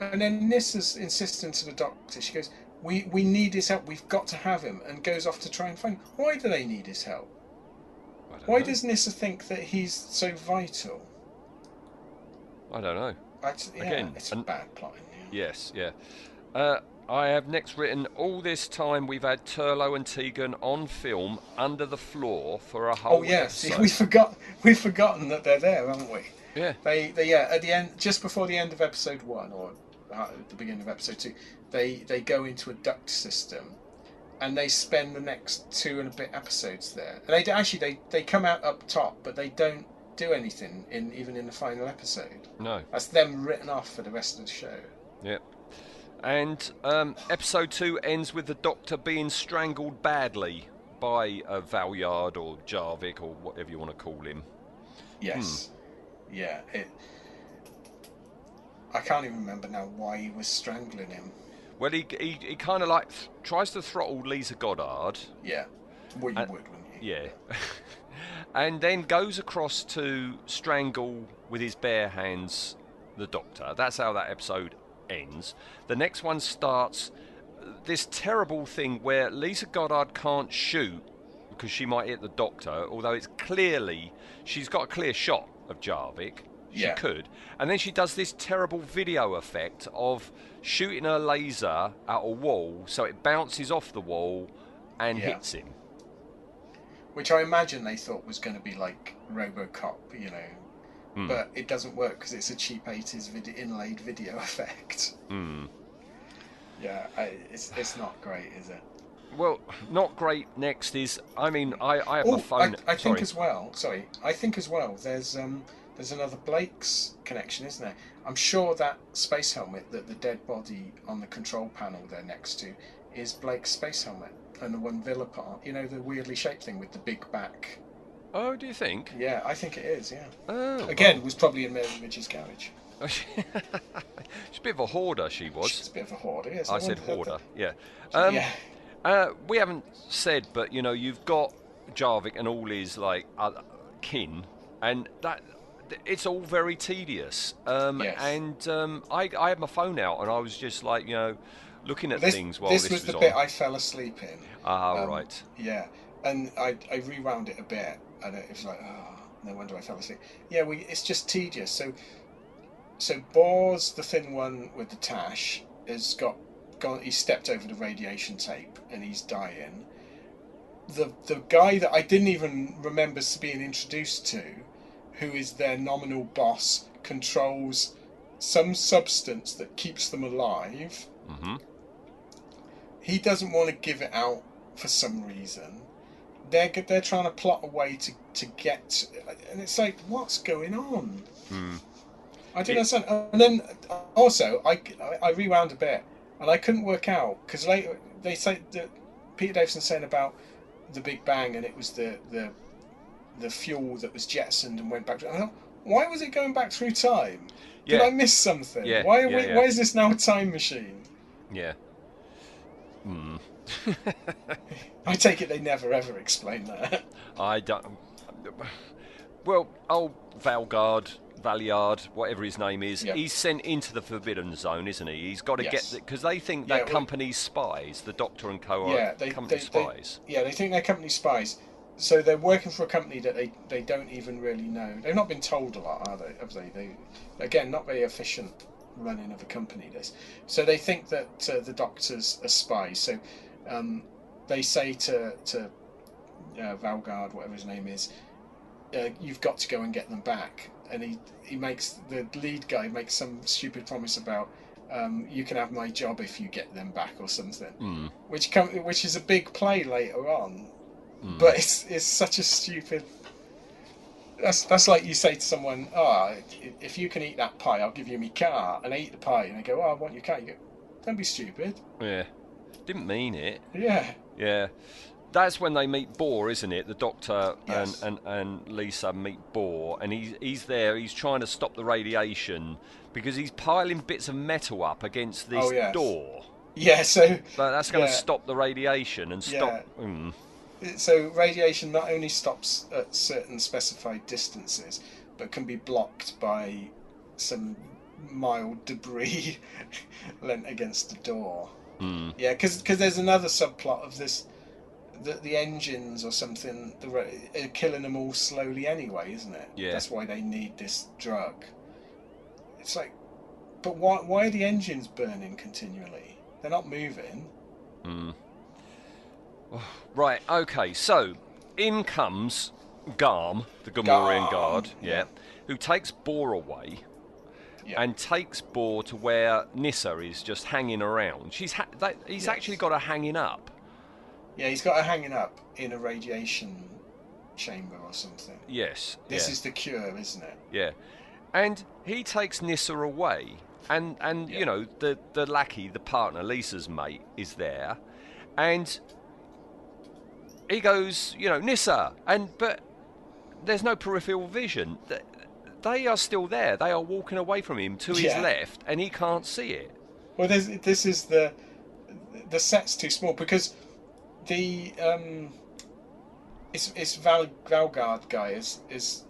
and then Nyssa's insisting to the doctor. She goes, "We we need his help. We've got to have him," and goes off to try and find. Him. Why do they need his help? Why does Nyssa think that he's so vital? I don't know. Just- yeah, Again, it's a and- bad. Yeah. Yes, yeah. Uh, I have next written all this time we've had Turlough and Tegan on film under the floor for a whole Oh yes, episode. we forgot. We've forgotten that they're there, haven't we? Yeah. They, they, yeah, at the end, just before the end of episode one, or uh, at the beginning of episode two, they they go into a duct system, and they spend the next two and a bit episodes there. And they actually they they come out up top, but they don't do anything in even in the final episode. No. That's them written off for the rest of the show. Yep. And um, episode two ends with the Doctor being strangled badly by uh, Valyard or Jarvik or whatever you want to call him. Yes. Yeah. It. I can't even remember now why he was strangling him. Well, he he, he kind of like th- tries to throttle Lisa Goddard. Yeah. Well, you Uh, would, wouldn't you? Yeah. and then goes across to strangle with his bare hands the Doctor. That's how that episode ends. The next one starts this terrible thing where Lisa Goddard can't shoot because she might hit the Doctor, although it's clearly she's got a clear shot of Jarvik. She Yeah. could. And then she does this terrible video effect of shooting her laser at a wall so it bounces off the wall and Yeah. hits him. Which I imagine they thought was going to be like RoboCop, you know. Hmm. But it doesn't work because it's a cheap 80s vid- inlaid video effect. Hmm. Yeah, I, it's it's not great, is it? Well, not great. Next is, I mean, I, I have Oh, my phone. I, I think as well. Sorry, I think as well. There's um there's another Blake's connection, isn't there? I'm sure that space helmet that the dead body on the control panel there next to is Blake's space helmet, and the one Villa on. You know the weirdly shaped thing with the big back. Oh, do you think? Yeah, I think it is. Yeah. Oh, Again, was probably in Mary Ridge's garage. well. she's a bit of a hoarder. She was. She's a bit of a hoarder. Yes, I said wonder- hoarder. Yeah. Um, yeah. Uh, we haven't said, but you know, you've got Jarvik and all his like other kin, and that it's all very tedious. Um, Yes. And um, I, I had my phone out, and I was just like, you know, looking at This, things while this was this, was the on. bit I fell asleep in. Ah, Um, right. Yeah, and I, I rewound it a bit, and it was like, oh, no wonder I fell asleep. Yeah, we it's just tedious. So, so Boars, the thin one with the tash, has got gone. He stepped over the radiation tape, and he's dying. The the guy that I didn't even remember being introduced to, who is their nominal boss, controls some substance that keeps them alive hmm he doesn't want to give it out for some reason. They're they're trying to plot a way to to get, and it's like, what's going on? I didn't It- understand. And then uh, also, I, I rewound a bit, and I couldn't work out because later they say that Peter Davison saying about the Big Bang, and it was the the the fuel that was jettisoned and went back. To, why was it going back through time? Did Yeah. I miss something? Yeah, Why are yeah, we. Why is this now a time machine? Yeah. Hmm. I take it they never ever explain that. I don't. Well, old Valgard, Valiard, whatever his name is, Yeah. he's sent into the Forbidden Zone, isn't he? He's got to Yes. get because they think Yeah, that well- company's spies, the Doctor and Co. yeah, they, company they, they- spies. yeah, they think they're company spies. So they're working for a company that they, they don't even really know. They've not been told a lot, are they? Have they? They again, not very efficient running of a company. This. So they think that uh, the doctor's are spies. So um, they say to to uh, Valgard, whatever his name is, uh, you've got to go and get them back. And he he makes the lead guy makes some stupid promise about. Um, you can have my job if you get them back or something Hmm. which come, which is a big play later on, Hmm. but it's it's such a stupid. That's that's like you say to someone, "Ah, if you can eat that pie, I'll give you my car." And they eat the pie, and they go, "Oh, I want your car." You go, "Don't be stupid." Yeah. Didn't mean it. Yeah, Yeah. That's when they meet Bor, isn't it? The Doctor Yes. and, and, and Lisa meet Bor, and he's, he's there, he's trying to stop the radiation because he's piling bits of metal up against this Oh, yes. door. yeah. So But that's going to Yeah. stop the radiation and stop. Mm. So radiation not only stops at certain specified distances, but can be blocked by some mild debris lent against the door. Mm. Yeah, because there's another subplot of this, the, the engines or something the, are killing them all slowly anyway, isn't it? Yeah. That's why they need this drug. It's like, but why why are the engines burning continually? They're not moving. Mm. Right, okay, so in comes Garm, the Gamorrean Garm, guard, yeah, yeah. who takes Bor away Yeah. and takes Bor to where Nyssa is just hanging around. She's ha- that, he's Yes. actually got her hanging up. Yeah, he's got her hanging up in a radiation chamber or something. Yes. This yeah, is the cure, isn't it? yeah. And he takes Nyssa away. And and you know, the the lackey, the partner, Lisa's mate, is there. And he goes, you know, Nyssa, and but there's no peripheral vision. They are still there. They are walking away from him to his Yeah. left, and he can't see it. Well, there's, this is the the set's too small because the um, it's it's Val Valgard guy is is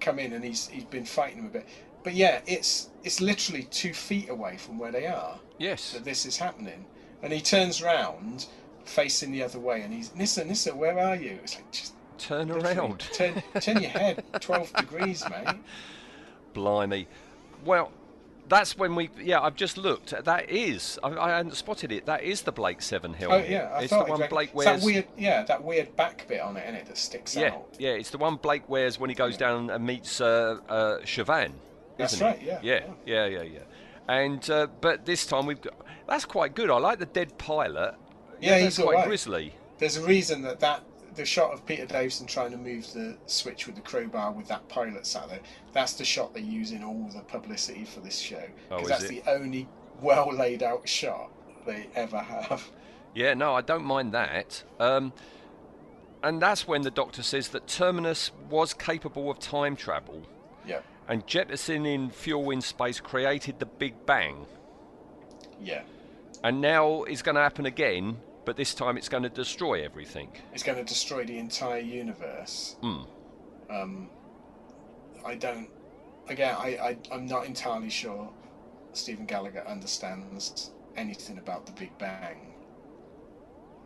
come in and he's he's been fighting him a bit, but yeah, it's it's literally two feet away from where they are Yes. that this is happening, and he turns round facing the other way and he's Nyssa Nyssa where are you? It's like just Turn around. turn turn your head twelve degrees, mate. Blimey. Well, that's when we. Yeah, I've just looked. That is. I, I hadn't spotted it. That is the Blake Seven Oh helmet. yeah, I it's thought the one Blake it's wears. that weird yeah that weird back bit on it, is it, that sticks Yeah, out. yeah, it's the one Blake wears when he goes down and meets uh, uh, Siobhan. That's isn't it? right, yeah, yeah, yeah, yeah, yeah. And uh, but this time we've got. That's quite good. I like the dead pilot. Yeah, that's he's quite alright. grisly. There's a reason that, that the shot of Peter Davison trying to move the switch with the crowbar with that pilot sat there, that's the shot they use in all the publicity for this show. Oh, Because is that's it? the only well laid out shot they ever have. Yeah, no, I don't mind that. Um, and that's when the Doctor says that Terminus was capable of time travel, Yeah, and jettisoning fuel in space created the Big Bang. yeah. And now it's going to happen again, but this time it's going to destroy everything. It's going to destroy the entire universe. Hmm. Um, I don't. Again, I, I I'm not entirely sure Stephen Gallagher understands anything about the Big Bang.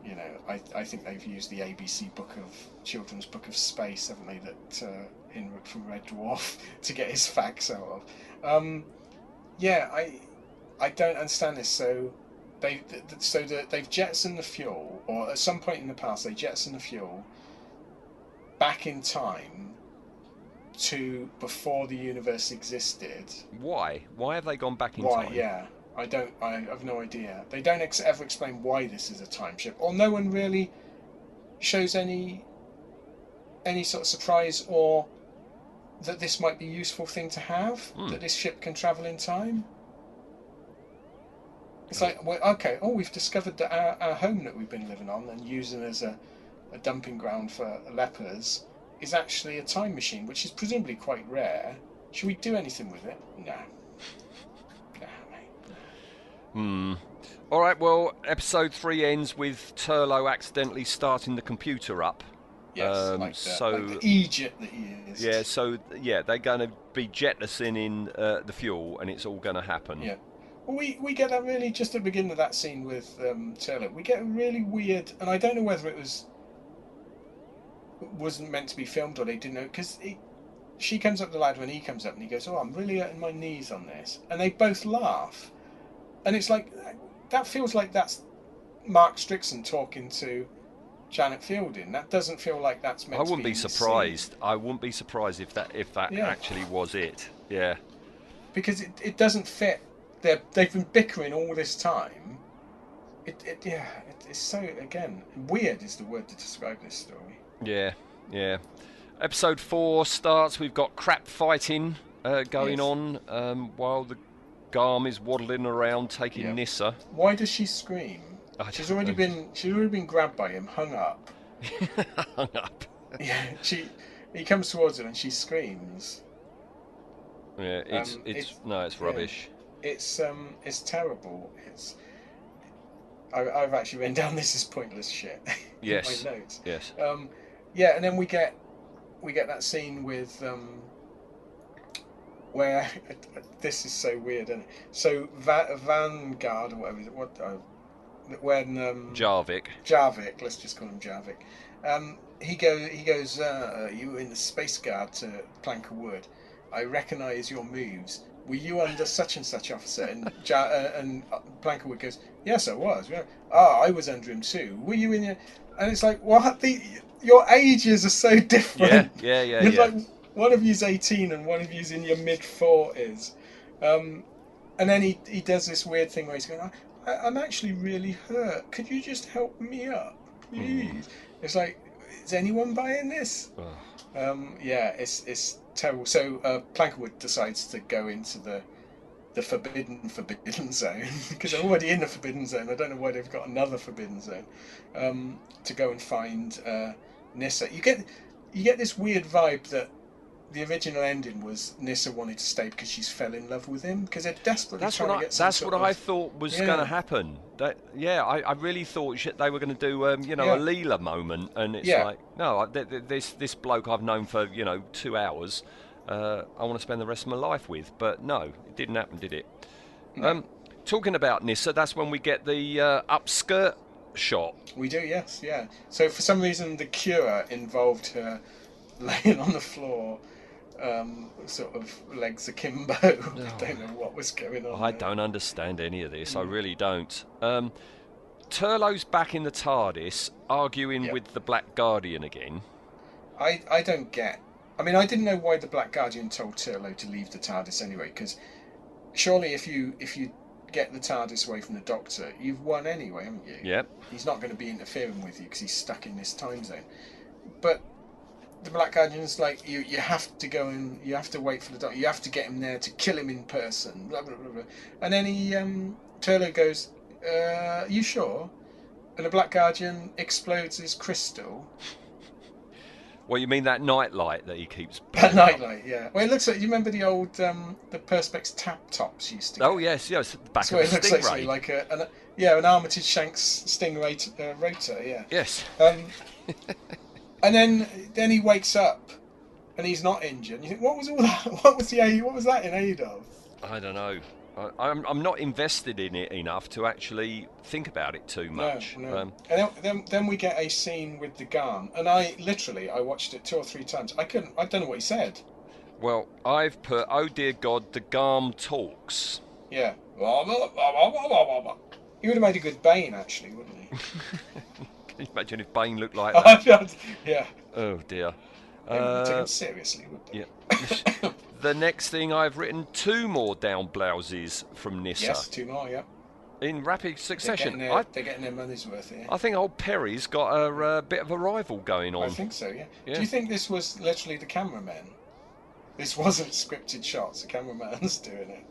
You know, I I think they've used the ABC book of children's book of space, haven't they? That uh, from Red Dwarf to get his facts out of. Um, yeah, I I don't understand this. So they th- th- so that they've jettisoned the fuel, or at some point in the past they jettisoned the fuel back in time to before the universe existed. Why? Why have they gone back in Why? time? Yeah, I don't. I have no idea. They don't ex- ever explain why this is a time ship, or no one really shows any any sort of surprise or that this might be a useful thing to have. Hmm. That this ship can travel in time. It's like, well, okay, oh, we've discovered that our, our home that we've been living on and using as a, a dumping ground for lepers is actually a time machine, which is presumably quite rare. Should we do anything with it? Nah. Nah, mate. Hmm. All right. Well, episode three ends with Turlough accidentally starting the computer up. Yes, Um, like, so- like the Egypt that he is. Yeah. So yeah, they're going to be jettisoning uh, the fuel, and it's all going to happen. Yeah. We, we get that really just at the beginning of that scene with um, Taylor. We get a really weird, and I don't know whether it was wasn't meant to be filmed or they didn't know because she comes up the ladder and he comes up and he goes, "Oh, I'm really hurting my knees on this," and they both laugh, and it's like that feels like that's Mark Strickson talking to Janet Fielding. That doesn't feel like that's meant. I wouldn't be in the scene. surprised. I wouldn't be surprised if that if that Yeah. actually was it. Yeah. because it, it doesn't fit. They're, they've been bickering all this time. It, it yeah, it, it's so again weird is the word to describe this story. Yeah. Yeah. Episode four starts. We've got crap fighting uh, going Yes. on um, while the Garm is waddling around taking Yeah. Nyssa. Why does she scream? She's already know. been she's already been grabbed by him, hung up. Hung up. Yeah, she he comes towards her and she screams. Yeah. It's Um, it's it's- no, it's rubbish. It's um it's terrible. It's I, I've actually written down this is pointless shit. in Yes. my notes. Yes. Um, yeah, and then we get we get that scene with um, where this is so weird, and so Va- Vanguard or whatever, what uh, when um, Jarvik. Jarvik, let's just call him Jarvik. Um, he go he goes. Uh, you were in the space guard to Plank a Wood. I recognise your moves. Were you under such and such officer? And ja- uh, and uh, Plank of Wood goes, Yes, I was. Ah, I was under him too. Were you in your? And it's like, what? The your ages are so different. Yeah. Yeah. Yeah. You're Yeah. like one of you's eighteen and one of you's in your mid forties. Um, and then he, he does this weird thing where he's going, I, I'm actually really hurt. Could you just help me up, please? It's like, is anyone buying this? Ugh. Um, yeah, it's it's terrible. So uh, Plankwood decides to go into the the forbidden forbidden zone because they're already in the forbidden zone. I don't know why they've got another forbidden zone um, to go and find uh, Nyssa. You get you get this weird vibe that the original ending was Nyssa wanted to stay because she's fell in love with him because they're desperately That's trying what to I. get some That's what I thought was Yeah. going to happen. That yeah, I, I really thought they were going to do um, you know Yeah. a Leela moment, and it's Yeah. like no, th- th- this this bloke I've known for you know two hours, uh, I want to spend the rest of my life with. But no, it didn't happen, did it? Um, talking about Nyssa, that's when we get the uh, upskirt shot. We do, yes, yeah. So for some reason, the cure involved her laying on the floor, um, sort of legs akimbo. I don't know what was going on. I there. don't understand any of this. I Mm. really don't. Um, Turlough's back in the TARDIS, arguing Yep. with the Black Guardian again. I, I don't get. I mean, I didn't know why the Black Guardian told Turlough to leave the TARDIS anyway. Because surely, if you if you get the TARDIS away from the Doctor, you've won anyway, haven't you? Yep. He's not going to be interfering with you because he's stuck in this time zone. But the Black Guardian's like, you, you have to go and you have to wait for the doctor. You have to get him there to kill him in person. Blah blah blah blah. And then he, um, Turlough goes, uh, "You sure?" And the Black Guardian explodes his crystal. Well, you mean that nightlight that he keeps? That nightlight, yeah. Well, it looks like you remember the old um, the Perspex tap tops used to. Oh get? yes, yes. The back That's of it looks like, stingray. something like a, an, yeah, an Armitage Shanks Stingray t- uh, rotor, yeah. Yes. Um, and then then he wakes up, and he's not injured. You think, what was all that? What was the? What was that in aid of? I don't know. I, I'm I'm not invested in it enough to actually think about it too much. No, no. Um, and then, then then we get a scene with the gun, and I literally I watched it two or three times. I couldn't. I don't know what he said. well, I've put, oh dear God, the Garm talks. Yeah. He would have made a good Bane, actually, wouldn't he? Can you imagine if Bane looked like that? yeah. oh dear. They wouldn't take Uh, him seriously, would they? yeah. the next thing I've written two more down blouses from Nyssa Yes, two more, yeah. in rapid They're succession. getting, their, I, they're getting their money's worth here. I think old Peri's got a uh, bit of a rival going on. I think so, yeah. Yeah. Do you think this was literally the cameraman? this wasn't scripted shots. The cameraman's doing it.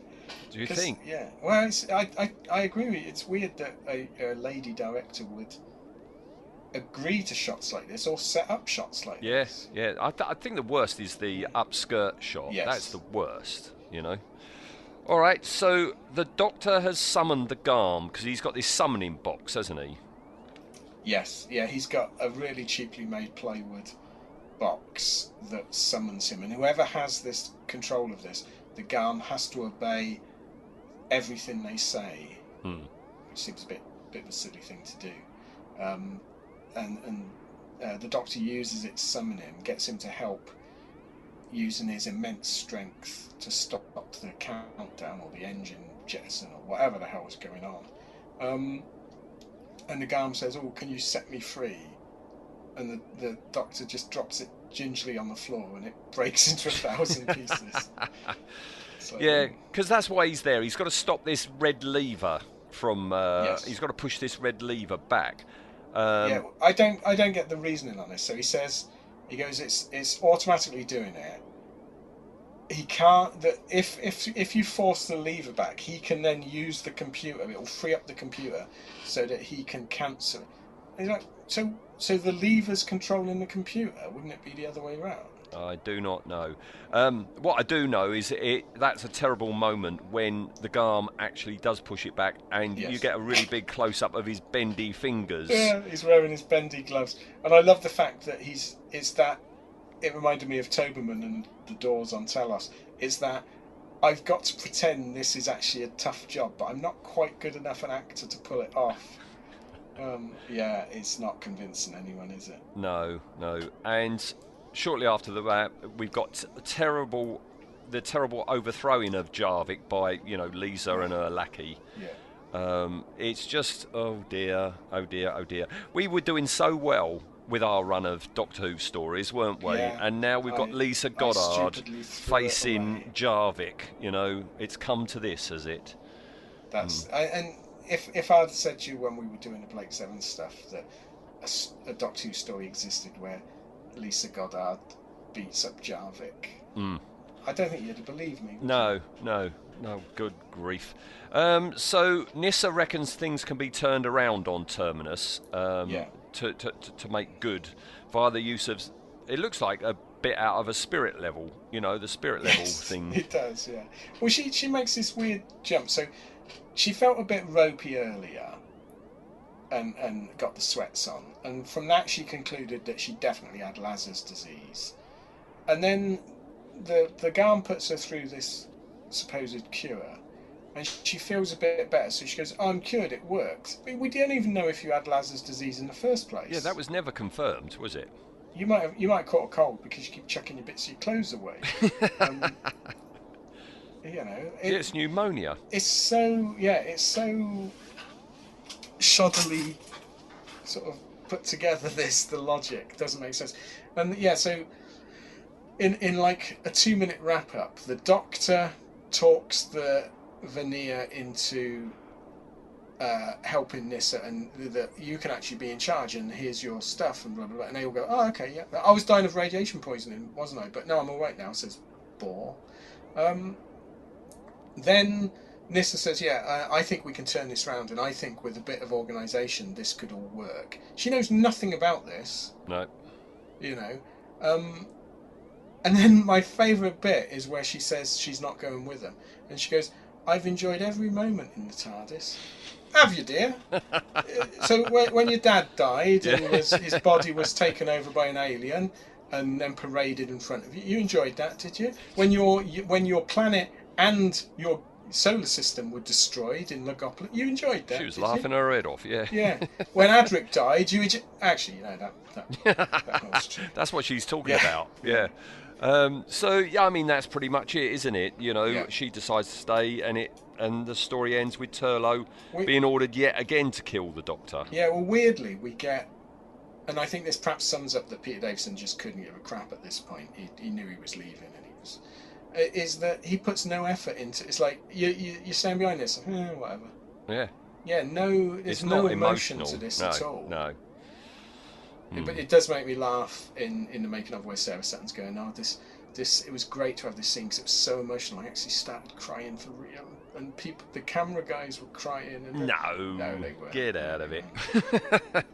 Do you think? Yeah. Well, it's, I, I I agree with you. It's weird that a, a lady director would agree to shots like this or set up shots like Yeah, this. yeah. I, th- I think the worst is the upskirt shot. Yes. That's the worst, you know. All right, so the doctor has summoned the Garm because he's got this summoning box, hasn't he? Yes. Yeah. He's got a really cheaply made plywood box that summons him, and whoever has this control of this, the Garm has to obey everything they say. Hmm. which seems a bit bit of a silly thing to do. Um, and and uh, the Doctor uses it to summon him, gets him to help, using his immense strength to stop the countdown or the engine jettison or whatever the hell was going on. Um, and the Garm says, "Oh, can you set me free?" And the, the Doctor just drops it gingerly on the floor, and it breaks into a thousand pieces. So, Yeah, because that's why he's there. He's got to stop this red lever from. Uh, Yes. He's got to push this red lever back. Um, yeah, I don't I don't get the reasoning on this. So he says he goes it's it's automatically doing it. He can't that if if if you force the lever back, he can then use the computer. It will free up the computer so that he can cancel. it. Like, so so the lever's controlling the computer. Wouldn't it be the other way around? I do not know. Um, what I do know is it that's a terrible moment when the Garm actually does push it back, and you get a really big close up of his bendy fingers. Yeah, he's wearing his bendy gloves, and I love the fact that he's. It's that. It reminded me of Toberman and the Doors on Telos. It's that I've got to pretend this is actually a tough job, but I'm not quite good enough an actor to pull it off. Um, yeah, it's not convincing anyone, is it? No, no. And shortly after that, we've got terrible, the terrible overthrowing of Jarvik by you know Lisa and her lackey. Yeah. Um, it's just oh dear, oh dear, oh dear. We were doing so well with our run of Doctor Who stories, weren't we? Yeah, and now we've got I- Lisa Goddard stupidly threw it facing. Jarvik. You know, it's come to this, has it? That's Hmm. I, and if if I'd said to you when we were doing the Blake Seven stuff that a Doctor Who story existed where Lisa Goddard beats up Jarvik, Mm. I don't think you'd believe me. No, no, no. Good grief. Um, so Nyssa reckons things can be turned around on Terminus um, Yeah. to, to, to, to make good via the use of. It looks like a bit out of a spirit level. You know, the spirit level Yes, thing. It does, yeah. Well, she she makes this weird jump. So she felt a bit ropey earlier, and and got the sweats on, and from that she concluded that she definitely had Lazar's disease, and then the the Garm puts her through this supposed cure. And she feels a bit better, so she goes, oh, "I'm cured. It works." We, we don't even know if you had Lazar's disease in the first place. Yeah, that was never confirmed, was it? You might have you might have caught a cold because you keep chucking your bits of your clothes away. um, you know, it, it's pneumonia. it's so yeah, it's so shoddily sort of put together. This the logic doesn't make sense, and yeah, so in in like a two minute wrap up, the doctor talks the Vanir into uh, helping Nyssa and that you can actually be in charge and here's your stuff and blah blah blah. And they all go oh okay yeah. I was dying of radiation poisoning wasn't I? But no I'm all right now says Bor um, then Nyssa says yeah I, I think we can turn this round and I think with a bit of organisation this could all work she knows nothing about this No. you know um, and then my favourite bit is where she says she's not going with them and she goes I've enjoyed every moment in the TARDIS have you, dear? So when, when your dad died and was, his body was taken over by an alien and then paraded in front of you, you enjoyed that, did you? When your when your planet and your solar system were destroyed in Logopolis, you enjoyed that. She was did you? laughing her head off, yeah. Yeah. When Adric died, you actually, you know that that, that true. That's what she's talking Yeah. about. Yeah. Um, so yeah, I mean that's pretty much it, isn't it? You know, Yeah. she decides to stay, and it and the story ends with Turlough We- being ordered yet again to kill the Doctor. Yeah, well, weirdly, we get, and I think this perhaps sums up that Peter Davison just couldn't give a crap at this point. He, he knew he was leaving, and he was. uh, Is that he puts no effort into? It's like you you you stand behind this, eh, whatever. Yeah, Yeah, no, there's it's no emotion emotional. to this no, at all. no. It- But it does make me laugh in, in the making of where Sarah Sutton's going, oh, this this it was great to have this scene because it was so emotional. I actually started crying for real, and people, the camera guys were crying. And No, no, they weren't. get out of it.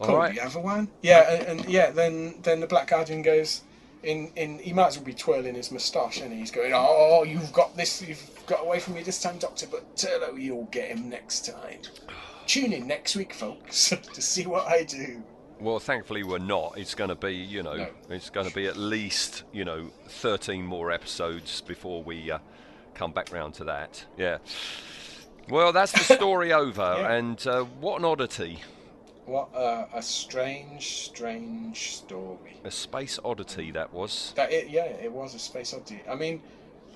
All Cool, right. the other one. Yeah, and, and yeah, then then the Black Guardian goes in. In he might as well be twirling his moustache, and he's going, "Oh, you've got this. You've got away from me this time, Doctor. But Turlough, you'll get him next time. Tune in next week, folks, to see what I do." Well, thankfully we're not. It's going to be, you know, No. it's going to be at least, you know, 13 more episodes before we uh, come back round to that. Yeah. Well, that's the story over, Yeah. and uh, what an oddity. What uh, a strange, strange story. A space oddity that was. That it, yeah, it was a space oddity. I mean,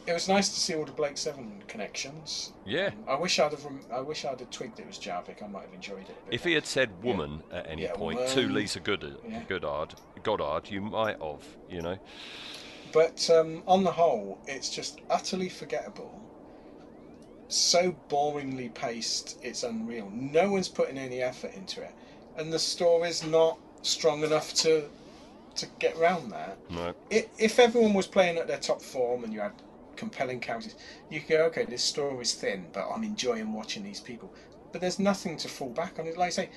it was nice to see all the Blake Seven connections. Yeah. I wish I'd have. rem- I wish I'd have twigged it was Jarvik. I might have enjoyed it. a If he had said woman at any Yeah, point woman. to Lisa Goddard, Yeah. Goddard, Goddard, you might have, you know. But um, on the whole, it's just utterly forgettable. So boringly paced, it's unreal. No one's putting any effort into it, and the story's not strong enough to to get round that. No. I if everyone was playing at their top form and you had compelling characters, you could go, okay, this story's thin, but I'm enjoying watching these people. But there's nothing to fall back on. It like I say,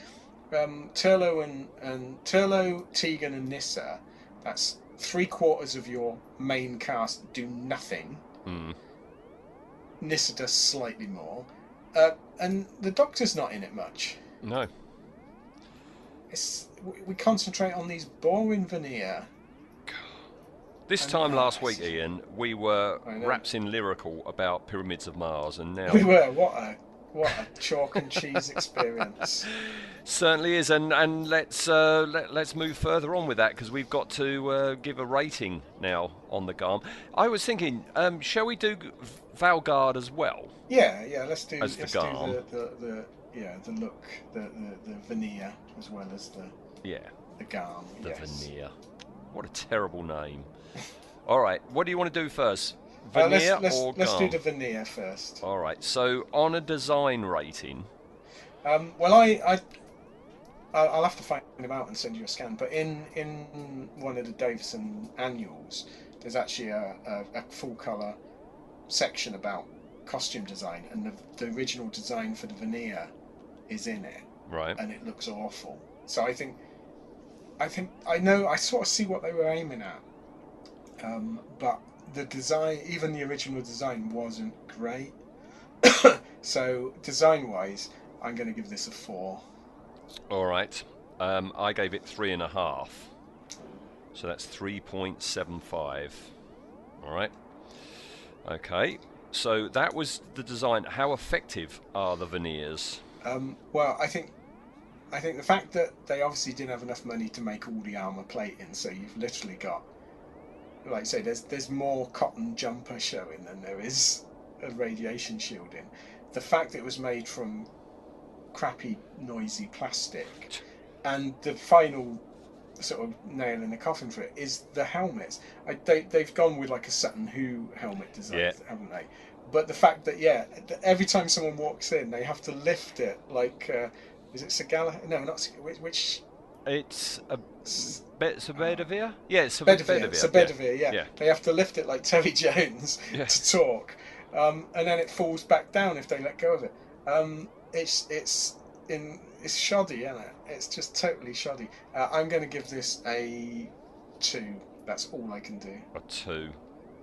um, Turlough and and Turlough, Tegan, and Nyssa. That's three quarters of your main cast do nothing. Mm. Nyssa does slightly more, uh, and the Doctor's not in it much. No. It's we, we concentrate on these boring Vanir. This And time last week, Ian, we were I know. rapsing lyrical about pyramids of Mars, and now We were what a what a chalk and cheese experience. certainly is. And and let's uh, let, let's move further on with that because we've got to uh, give a rating now on the Garm. I was thinking, um, shall we do Valgard as well? Yeah, yeah. Let's do As the let's Garm. do the, the, the yeah the look the, the, the Vanir as well as the Yeah, the garm. the yes. Vanir. What a terrible name. All right, what do you want to do first? Uh, Vanir let's let's, or let's do the Vanir first. All right. So on a design rating, Um, well, I, I I'll I'll have to find them out and send you a scan. But in in one of the Davison annuals, there's actually a, a, a full color section about costume design, and the, the original design for the Vanir is in it. right? and it looks awful. So I think, I think I know I sort of see what they were aiming at, um, but the design, even the original design, wasn't great. so design-wise, I'm going to give this a four. All right. Um, I gave it three and a half. So that's 3.75. All right. Okay. So that was the design. How effective are the Vanirs? Um, well, I think, I think the fact that they obviously didn't have enough money to make all the armor plating, so you've literally got, like I say, there's there's more cotton jumper showing than there is a radiation shielding. The fact that it was made from crappy, noisy plastic, and the final sort of nail in the coffin for it is the helmets. I, they they've gone with like a Sutton Hoo helmet design, Yeah. haven't they? But the fact that yeah, every time someone walks in, they have to lift it like uh, is it Sagala? No, not which. which It's a s- Be- it's a Bedivere? Yeah, it's a Bedivere, Bedivere. it's a Bedivere, yeah. yeah. They have to lift it like Terry Jones Yeah. to talk, um, and then it falls back down if they let go of it. Um, it's it's in it's shoddy, isn't it? It's just totally shoddy. Uh, I'm going to give this a two. That's all I can do. A two.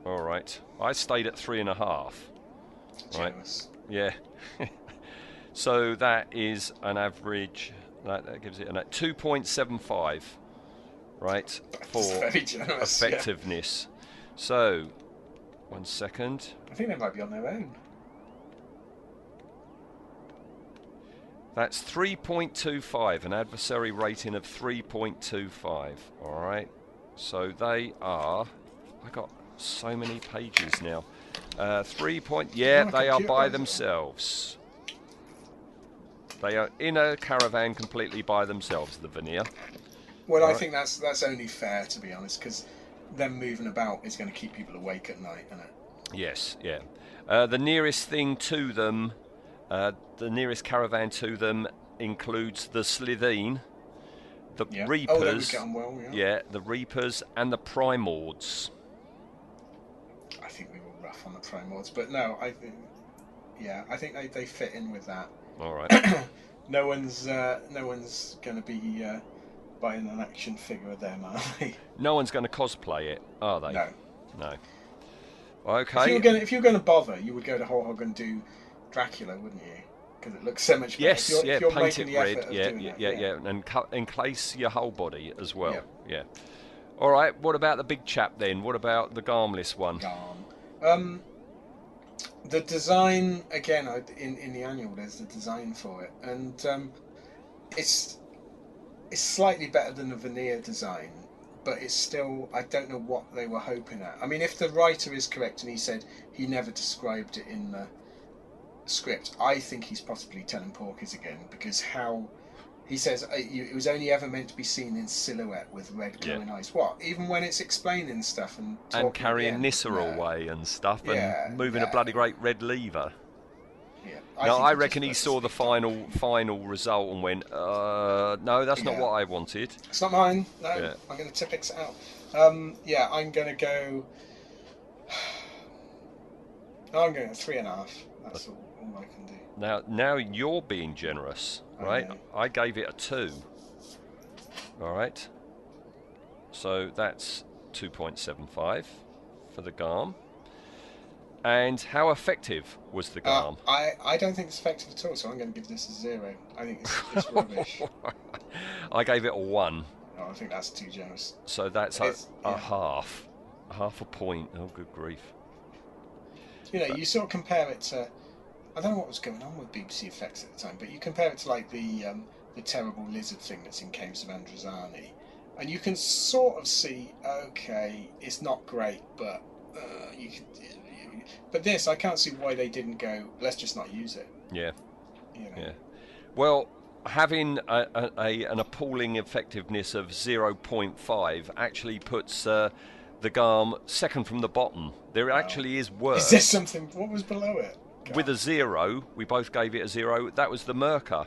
All right. I stayed at three and a half. Right. Yeah. so that is an average. That, that gives it a two point seven five. Right for generous. yeah. effectiveness. So, one second. I think they might be on their own. That's 3.25, an adversary rating of 3.25. All right. So they are. I got so many pages now. Uh, three point. Yeah, they are by themselves. They are in a caravan completely by themselves. The Vanir. Well, I Alright. think that's that's only fair to be honest, because them moving about is going to keep people awake at night, isn't it? Yes. Yeah. Uh, the nearest thing to them, uh, the nearest caravan to them includes the Slitheen, the Yeah. Reapers. Oh, get on well, yeah. the Reapers and the Primords. I think we were rough on the Primords, but no, I think, yeah, I think they, they fit in with that. All right. No one's uh, no one's going to be uh, buying an action figure of them, are they? no one's going to cosplay it, are they? No. No. Okay. going if you were going to bother, you would go to Whole Hog and do Dracula, wouldn't you? Because it looks so much better. Yes, if you're, yeah, if you're paint it red. of Yeah, yeah, yeah, yeah, and cu- encase your whole body as well. Yeah. All right. What about the big chap then? What about the garmless one? Gone. Um, the design again in in the annual. There's the design for it, and um, it's it's slightly better than the Vanir design, but it's still I don't know what they were hoping at. I mean, if the writer is correct and he said he never described it in the script, I think he's possibly telling porkies again because how. He says uh, it was only ever meant to be seen in silhouette with red Yeah. glowing eyes. What? Even when it's explaining stuff and And carrying? Nyssa No. away and stuff, Yeah, and moving a bloody great red lever. Yeah. no, think I reckon he saw the final final result and went, uh, "No, that's not what I wanted." It's not mine. No, Yeah. I'm going to Tipp-Ex it out. Um, yeah, I'm going to go. I'm going to three and a half. That's all, all I can do. Now, now you're being generous, I right? I gave it a two. All right. So that's 2.75 for the GARM. And how effective was the Uh, GARM? I, I don't think it's effective at all, so I'm going to give this a zero. I think it's, it's rubbish. I gave it a one. No, I think that's too generous. So that's a, It's- a half. Half a point. Oh, good grief. You know, you sort of compare it to. I don't know what was going on with BBC Effects at the time, but you compare it to like the um, the terrible lizard thing that's in Caves of Androzani, and you can sort of see, okay, it's not great, but uh, you can. But this, I can't see why they didn't go. Let's just not use it. Yeah. You know? Yeah. Well, having a, a, a, an appalling effectiveness of 0.5 actually puts uh, the GARM second from the bottom. There actually is worse. Is there something? What was below it? With a zero, we both gave it a zero. That was the Myrka.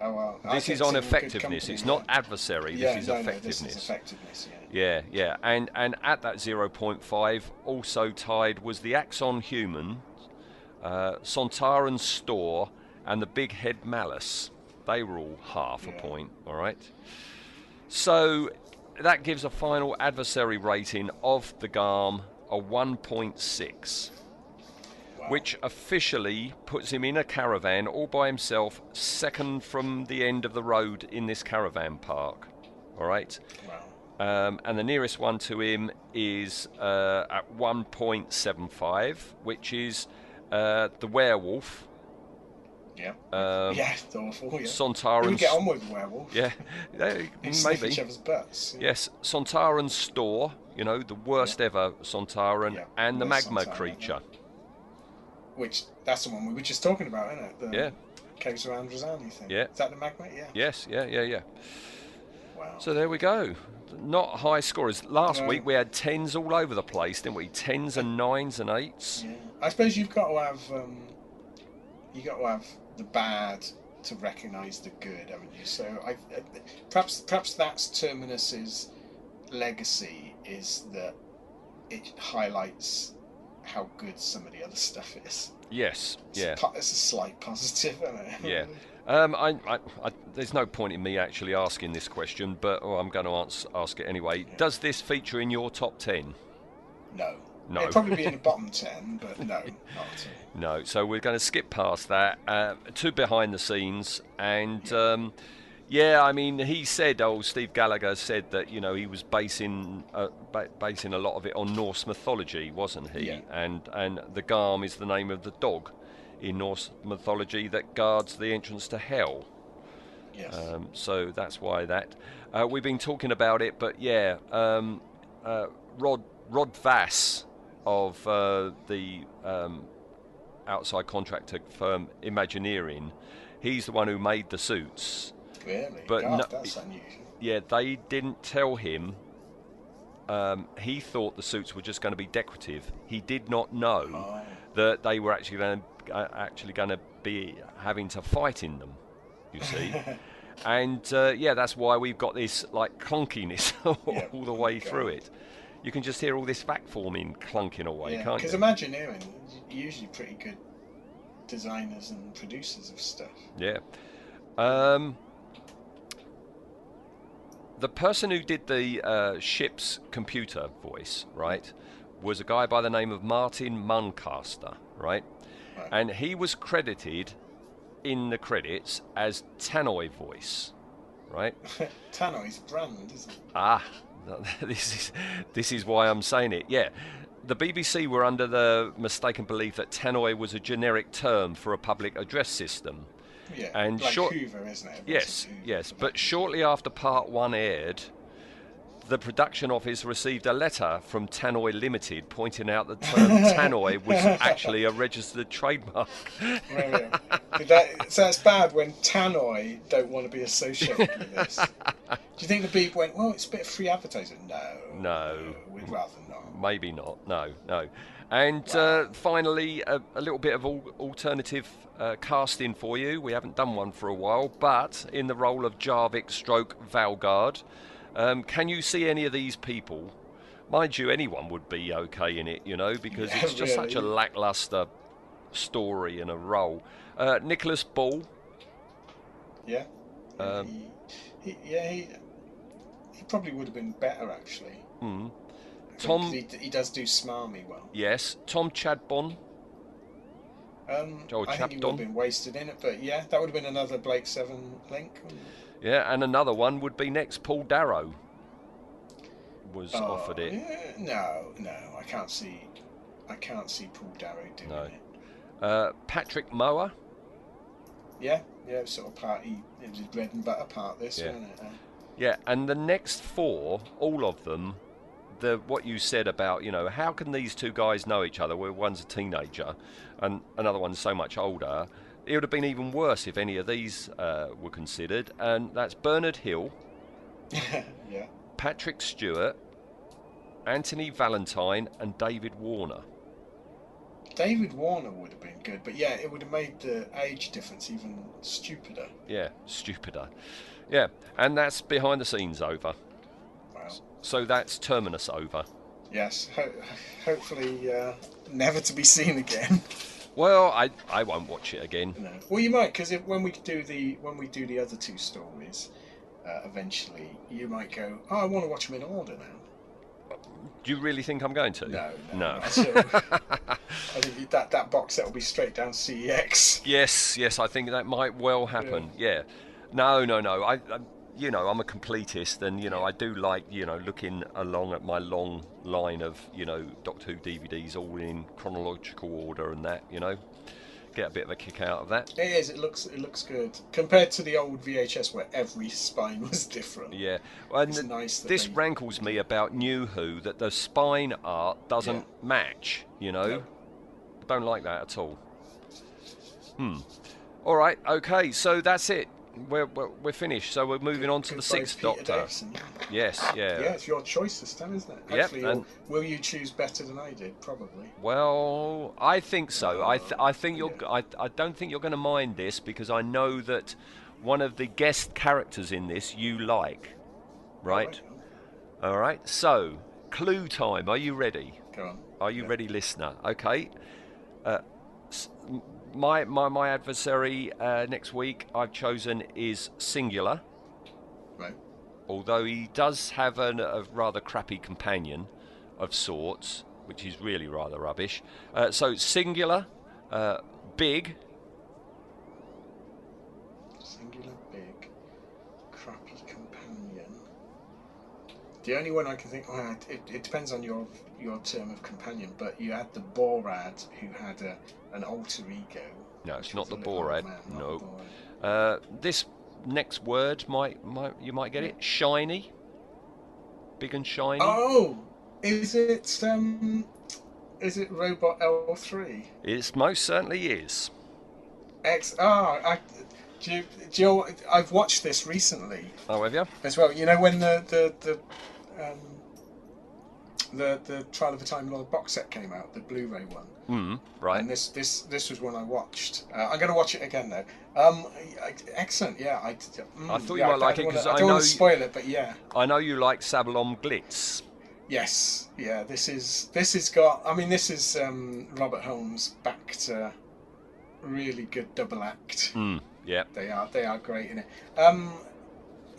Oh well. This is on effectiveness. company, It's yeah. not adversary. Yeah, this is no, no, effectiveness. this is effectiveness. Yeah. Yeah, yeah, and and at that 0.5, also tied was the Axon Human, uh, Sontaran Stor, and the Big Head Malus. They were all half a point. All right. So that gives a final adversary rating of the GARM a 1.6, Wow. which officially puts him in a caravan all by himself, second from the end of the road in this caravan park. All right. Wow. Um, and the nearest one to him is uh, at 1.75, which is uh, the werewolf, Yeah. um, yeah, it's awful. Yeah. Sontaran. Who would get on with werewolf? Yeah, yeah, They maybe. each other's butts. Yes, Sontaran Stor, you know, the worst ever Sontaran, Yeah, and the worst magma Sontaran creature. Which that's the one we were just talking about, isn't it? The Yeah. Caves of Androzani thing. Yeah. Is that the magma? Yeah. Yes, yeah, yeah, yeah. Wow. So there we go. Not high scorers. Last No. week we had tens all over the place, didn't we? Tens and nines and eights. yeah. I suppose you've got to have um, you got to have the bad to recognise the good, haven't you? So I, I perhaps perhaps that's Terminus's legacy is that it highlights how good some of the other stuff is. Yes, It's yeah. a, it's a slight positive, isn't it? Yeah. Um, I, I, I, there's no point in me actually asking this question, but oh, I'm going to ask, ask it anyway. Does this feature in your top 10? No. No. It'd probably be in the bottom ten, but no, not at all. No. So we're going to skip past that uh, to behind the scenes. And um, yeah, I mean, he said, oh, Steve Gallagher said that, you know, he was basing, uh, ba- basing a lot of it on Norse mythology, wasn't he? Yeah. And, and the Garm is the name of the dog in Norse mythology that guards the entrance to hell. Yes. Um, so that's why that. Uh, we've been talking about it, but yeah, um, uh, Rod Rod Vass of uh, the um, outside contractor firm Imagineering, he's the one who made the suits. Really? but God, no- that's unusual. Yeah, they didn't tell him. Um, he thought the suits were just going to be decorative. He did not know Oh. that they were actually going to, uh, actually going to be having to fight in them. You see, and uh, yeah, that's why we've got this like clunkiness all Yeah, the way God. through it. You can just hear all this fact forming clunking away, Yeah, can't you? because you? Imagineering usually pretty good designers and producers of stuff. Yeah. Um, the person who did the uh, ship's computer voice, right, was a guy by the name of Martin Muncaster, right? Right. And he was credited in the credits as Tannoy voice, right? Tannoy's brand, isn't it? Ah, this is this is why I'm saying it. Yeah, the BBC were under the mistaken belief that Tannoy was a generic term for a public address system. Yeah, And like short- Hoover, isn't it? Yes, yes. But shortly after part one aired, the production office received a letter from Tannoy Limited pointing out the term Tannoy was actually a registered trademark. That, so that's bad when Tannoy don't want to be associated with this. Do you think the beep went, well, it's a bit of free advertising? No. No. We'd rather not. Maybe not. No, no. And uh, finally, a, a little bit of al- alternative uh, casting for you. We haven't done one for a while, but in the role of Jarvik stroke Valgard, um, can you see any of these people? Mind you, anyone would be okay in it, you know, because Yeah, it's just such a lackluster story and a role. Uh, Nicholas Ball, Yeah? Um, he, he, yeah, he, he probably would have been better, actually. mm, Tom- He, he does do smarmy well. yes. Tom Chadbon, Um, I think he would Chapdon. have been wasted in it, but yeah, that would have been another Blake Seven link. yeah, and another one would be next. Paul Darrow was Oh, offered it. yeah, no, no, I can't see. I can't see Paul Darrow doing No. it. Uh, Patrick Mower, Yeah, yeah, sort of party. It was his bread and butter part. This, Yeah. wasn't it? Uh, yeah, and the next four, all of them, the what you said about you know how can these two guys know each other? Where one's a teenager, and another one's so much older. It would have been even worse if any of these uh, were considered, and that's Bernard Hill, yeah. Patrick Stewart, Anthony Valentine, and David Warner. David Warner would have been good, but yeah, it would have made the age difference even stupider. Yeah, stupider. Yeah, and that's behind the scenes over. So that's Terminus over. Yes, ho- hopefully uh, never to be seen again. Well, I I won't watch it again. no. Well, you might, because when we do the when we do the other two stories, uh, eventually you might go, "Oh, I want to watch them in order now." Do you really think I'm going to? No, no. No. not at all. I think that that box set will be straight down CEX. yes, yes, I think that might well happen. Yeah. No, no, no. I, I, you know, I'm a completist, and you know, I do like, you know, looking along at my long line of, you know, Doctor Who DVDs, all in chronological order, and that, you know, get a bit of a kick out of that. It is. It looks. It looks good compared to the old VHS where every spine was different. Yeah, and nice this they- rankles me about New Who that the spine art doesn't Yeah. match. You know, No. don't like that at all. Hmm. All right. Okay. So that's it. We're we're, we're finished. So we're moving on to the sixth Doctor. Davison. Yes. Yeah. Yeah, it's your choice this time, isn't it? Yep, Hopefully, you'll- and- will you choose better than I did? Probably. Well, I think so. I th- I think you're. Yeah. I I don't think you're going to mind this because I know that one of the guest characters in this you like, right? All right. So, clue time. Are you ready? Go on. Are you Yeah. ready, listener? Okay. Uh, my, my, my adversary uh, next week I've chosen is Singular, Right. although he does have an, a rather crappy companion of sorts, which is really rather rubbish. Uh, so, Singular, uh, Big, Singular, big, crappy companion. The only one I can think. Oh, it, it depends on your your term of companion, but you had the Borad who had a an alter ego. No, it's not the a little Borad, old man, no. the uh, this next word might, might you might get it shiny, big and shiny. Oh, is it um, is it Robot L three? It most certainly is. X. Ah, I, do you, do you, I've watched this recently Oh, have you? as well. You know when the the the um, the the Trial of the Time Lord box set came out, the Blu-ray one, Mm, right. and this this this was one I watched. Uh, I'm going to watch it again though. Um, I- excellent, yeah. I, mm, I thought you yeah, might like it 'cause I don't want know to you- spoil it, but yeah. I know you like Sabalom Glitz. Yes, yeah. This is this has got. I mean, this is um, Robert Holmes back to really good double act. Mm, yeah. They are they are great in it. Um,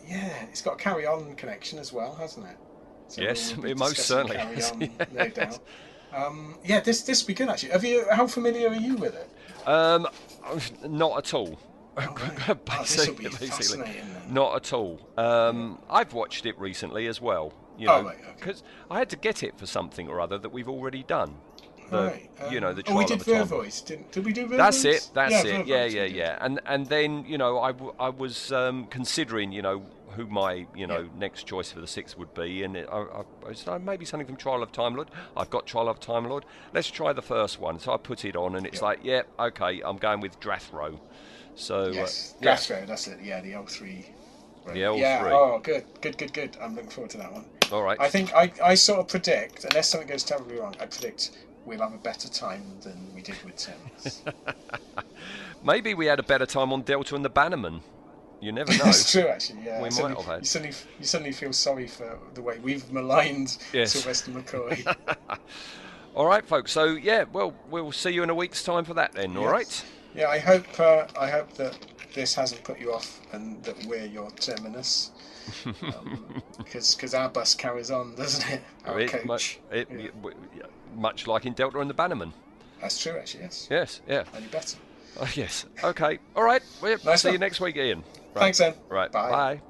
yeah, it's got a carry on connection as well, hasn't it? So Yes, we'll most certainly on, no yes. doubt. Um, yeah, this this would be good actually. Have you? How familiar are you with it? Um, not at all. Oh, right. Oh, this will be basically, not at all. Um, I've watched it recently as well. You know, Oh, right, okay. because I had to get it for something or other that we've already done. The, right. you know, the oh, we did of a time. Vervoids, didn't? Did we do Vervoids? That's it. That's yeah, it. Vervoids Yeah, yeah, yeah. And and then you know I, w- I was um, considering you know who my you know Yeah. next choice for the sixth would be, and it, I, I, I said, "Oh, maybe something from Trial of Time Lord. I've got Trial of Time Lord. Let's try the first one. So I put it on, and it's Yeah. like, yeah, okay, I'm going with Drathro. So Yes, uh, yeah, that's it. Yeah, the L three. The L3. Yeah. Oh, good, good, good, good. I'm looking forward to that one. all right. I think I, I sort of predict, unless something goes terribly wrong, I predict we'll have a better time than we did with Thames. Maybe we had a better time on Delta and the Bannermen. You never know. it's true, actually. Yeah. We You suddenly- might have had. You suddenly, you suddenly feel sorry for the way we've maligned Yes. Sylvester McCoy. all right, folks. So yeah, well, we'll see you in a week's time for that then. All Yes. right. Yeah, I hope uh, I hope that this hasn't put you off and that we're your terminus. Because because our bus carries on, doesn't it? Our It- coach. much, it, yeah, much like in Delta and the Bannermen. That's true, actually. Yes. Yes. Yeah. Only better. Oh, yes. Okay. All right. We'll Nice see you next week, Ian. Right. Thanks, then. Right. Bye. Bye.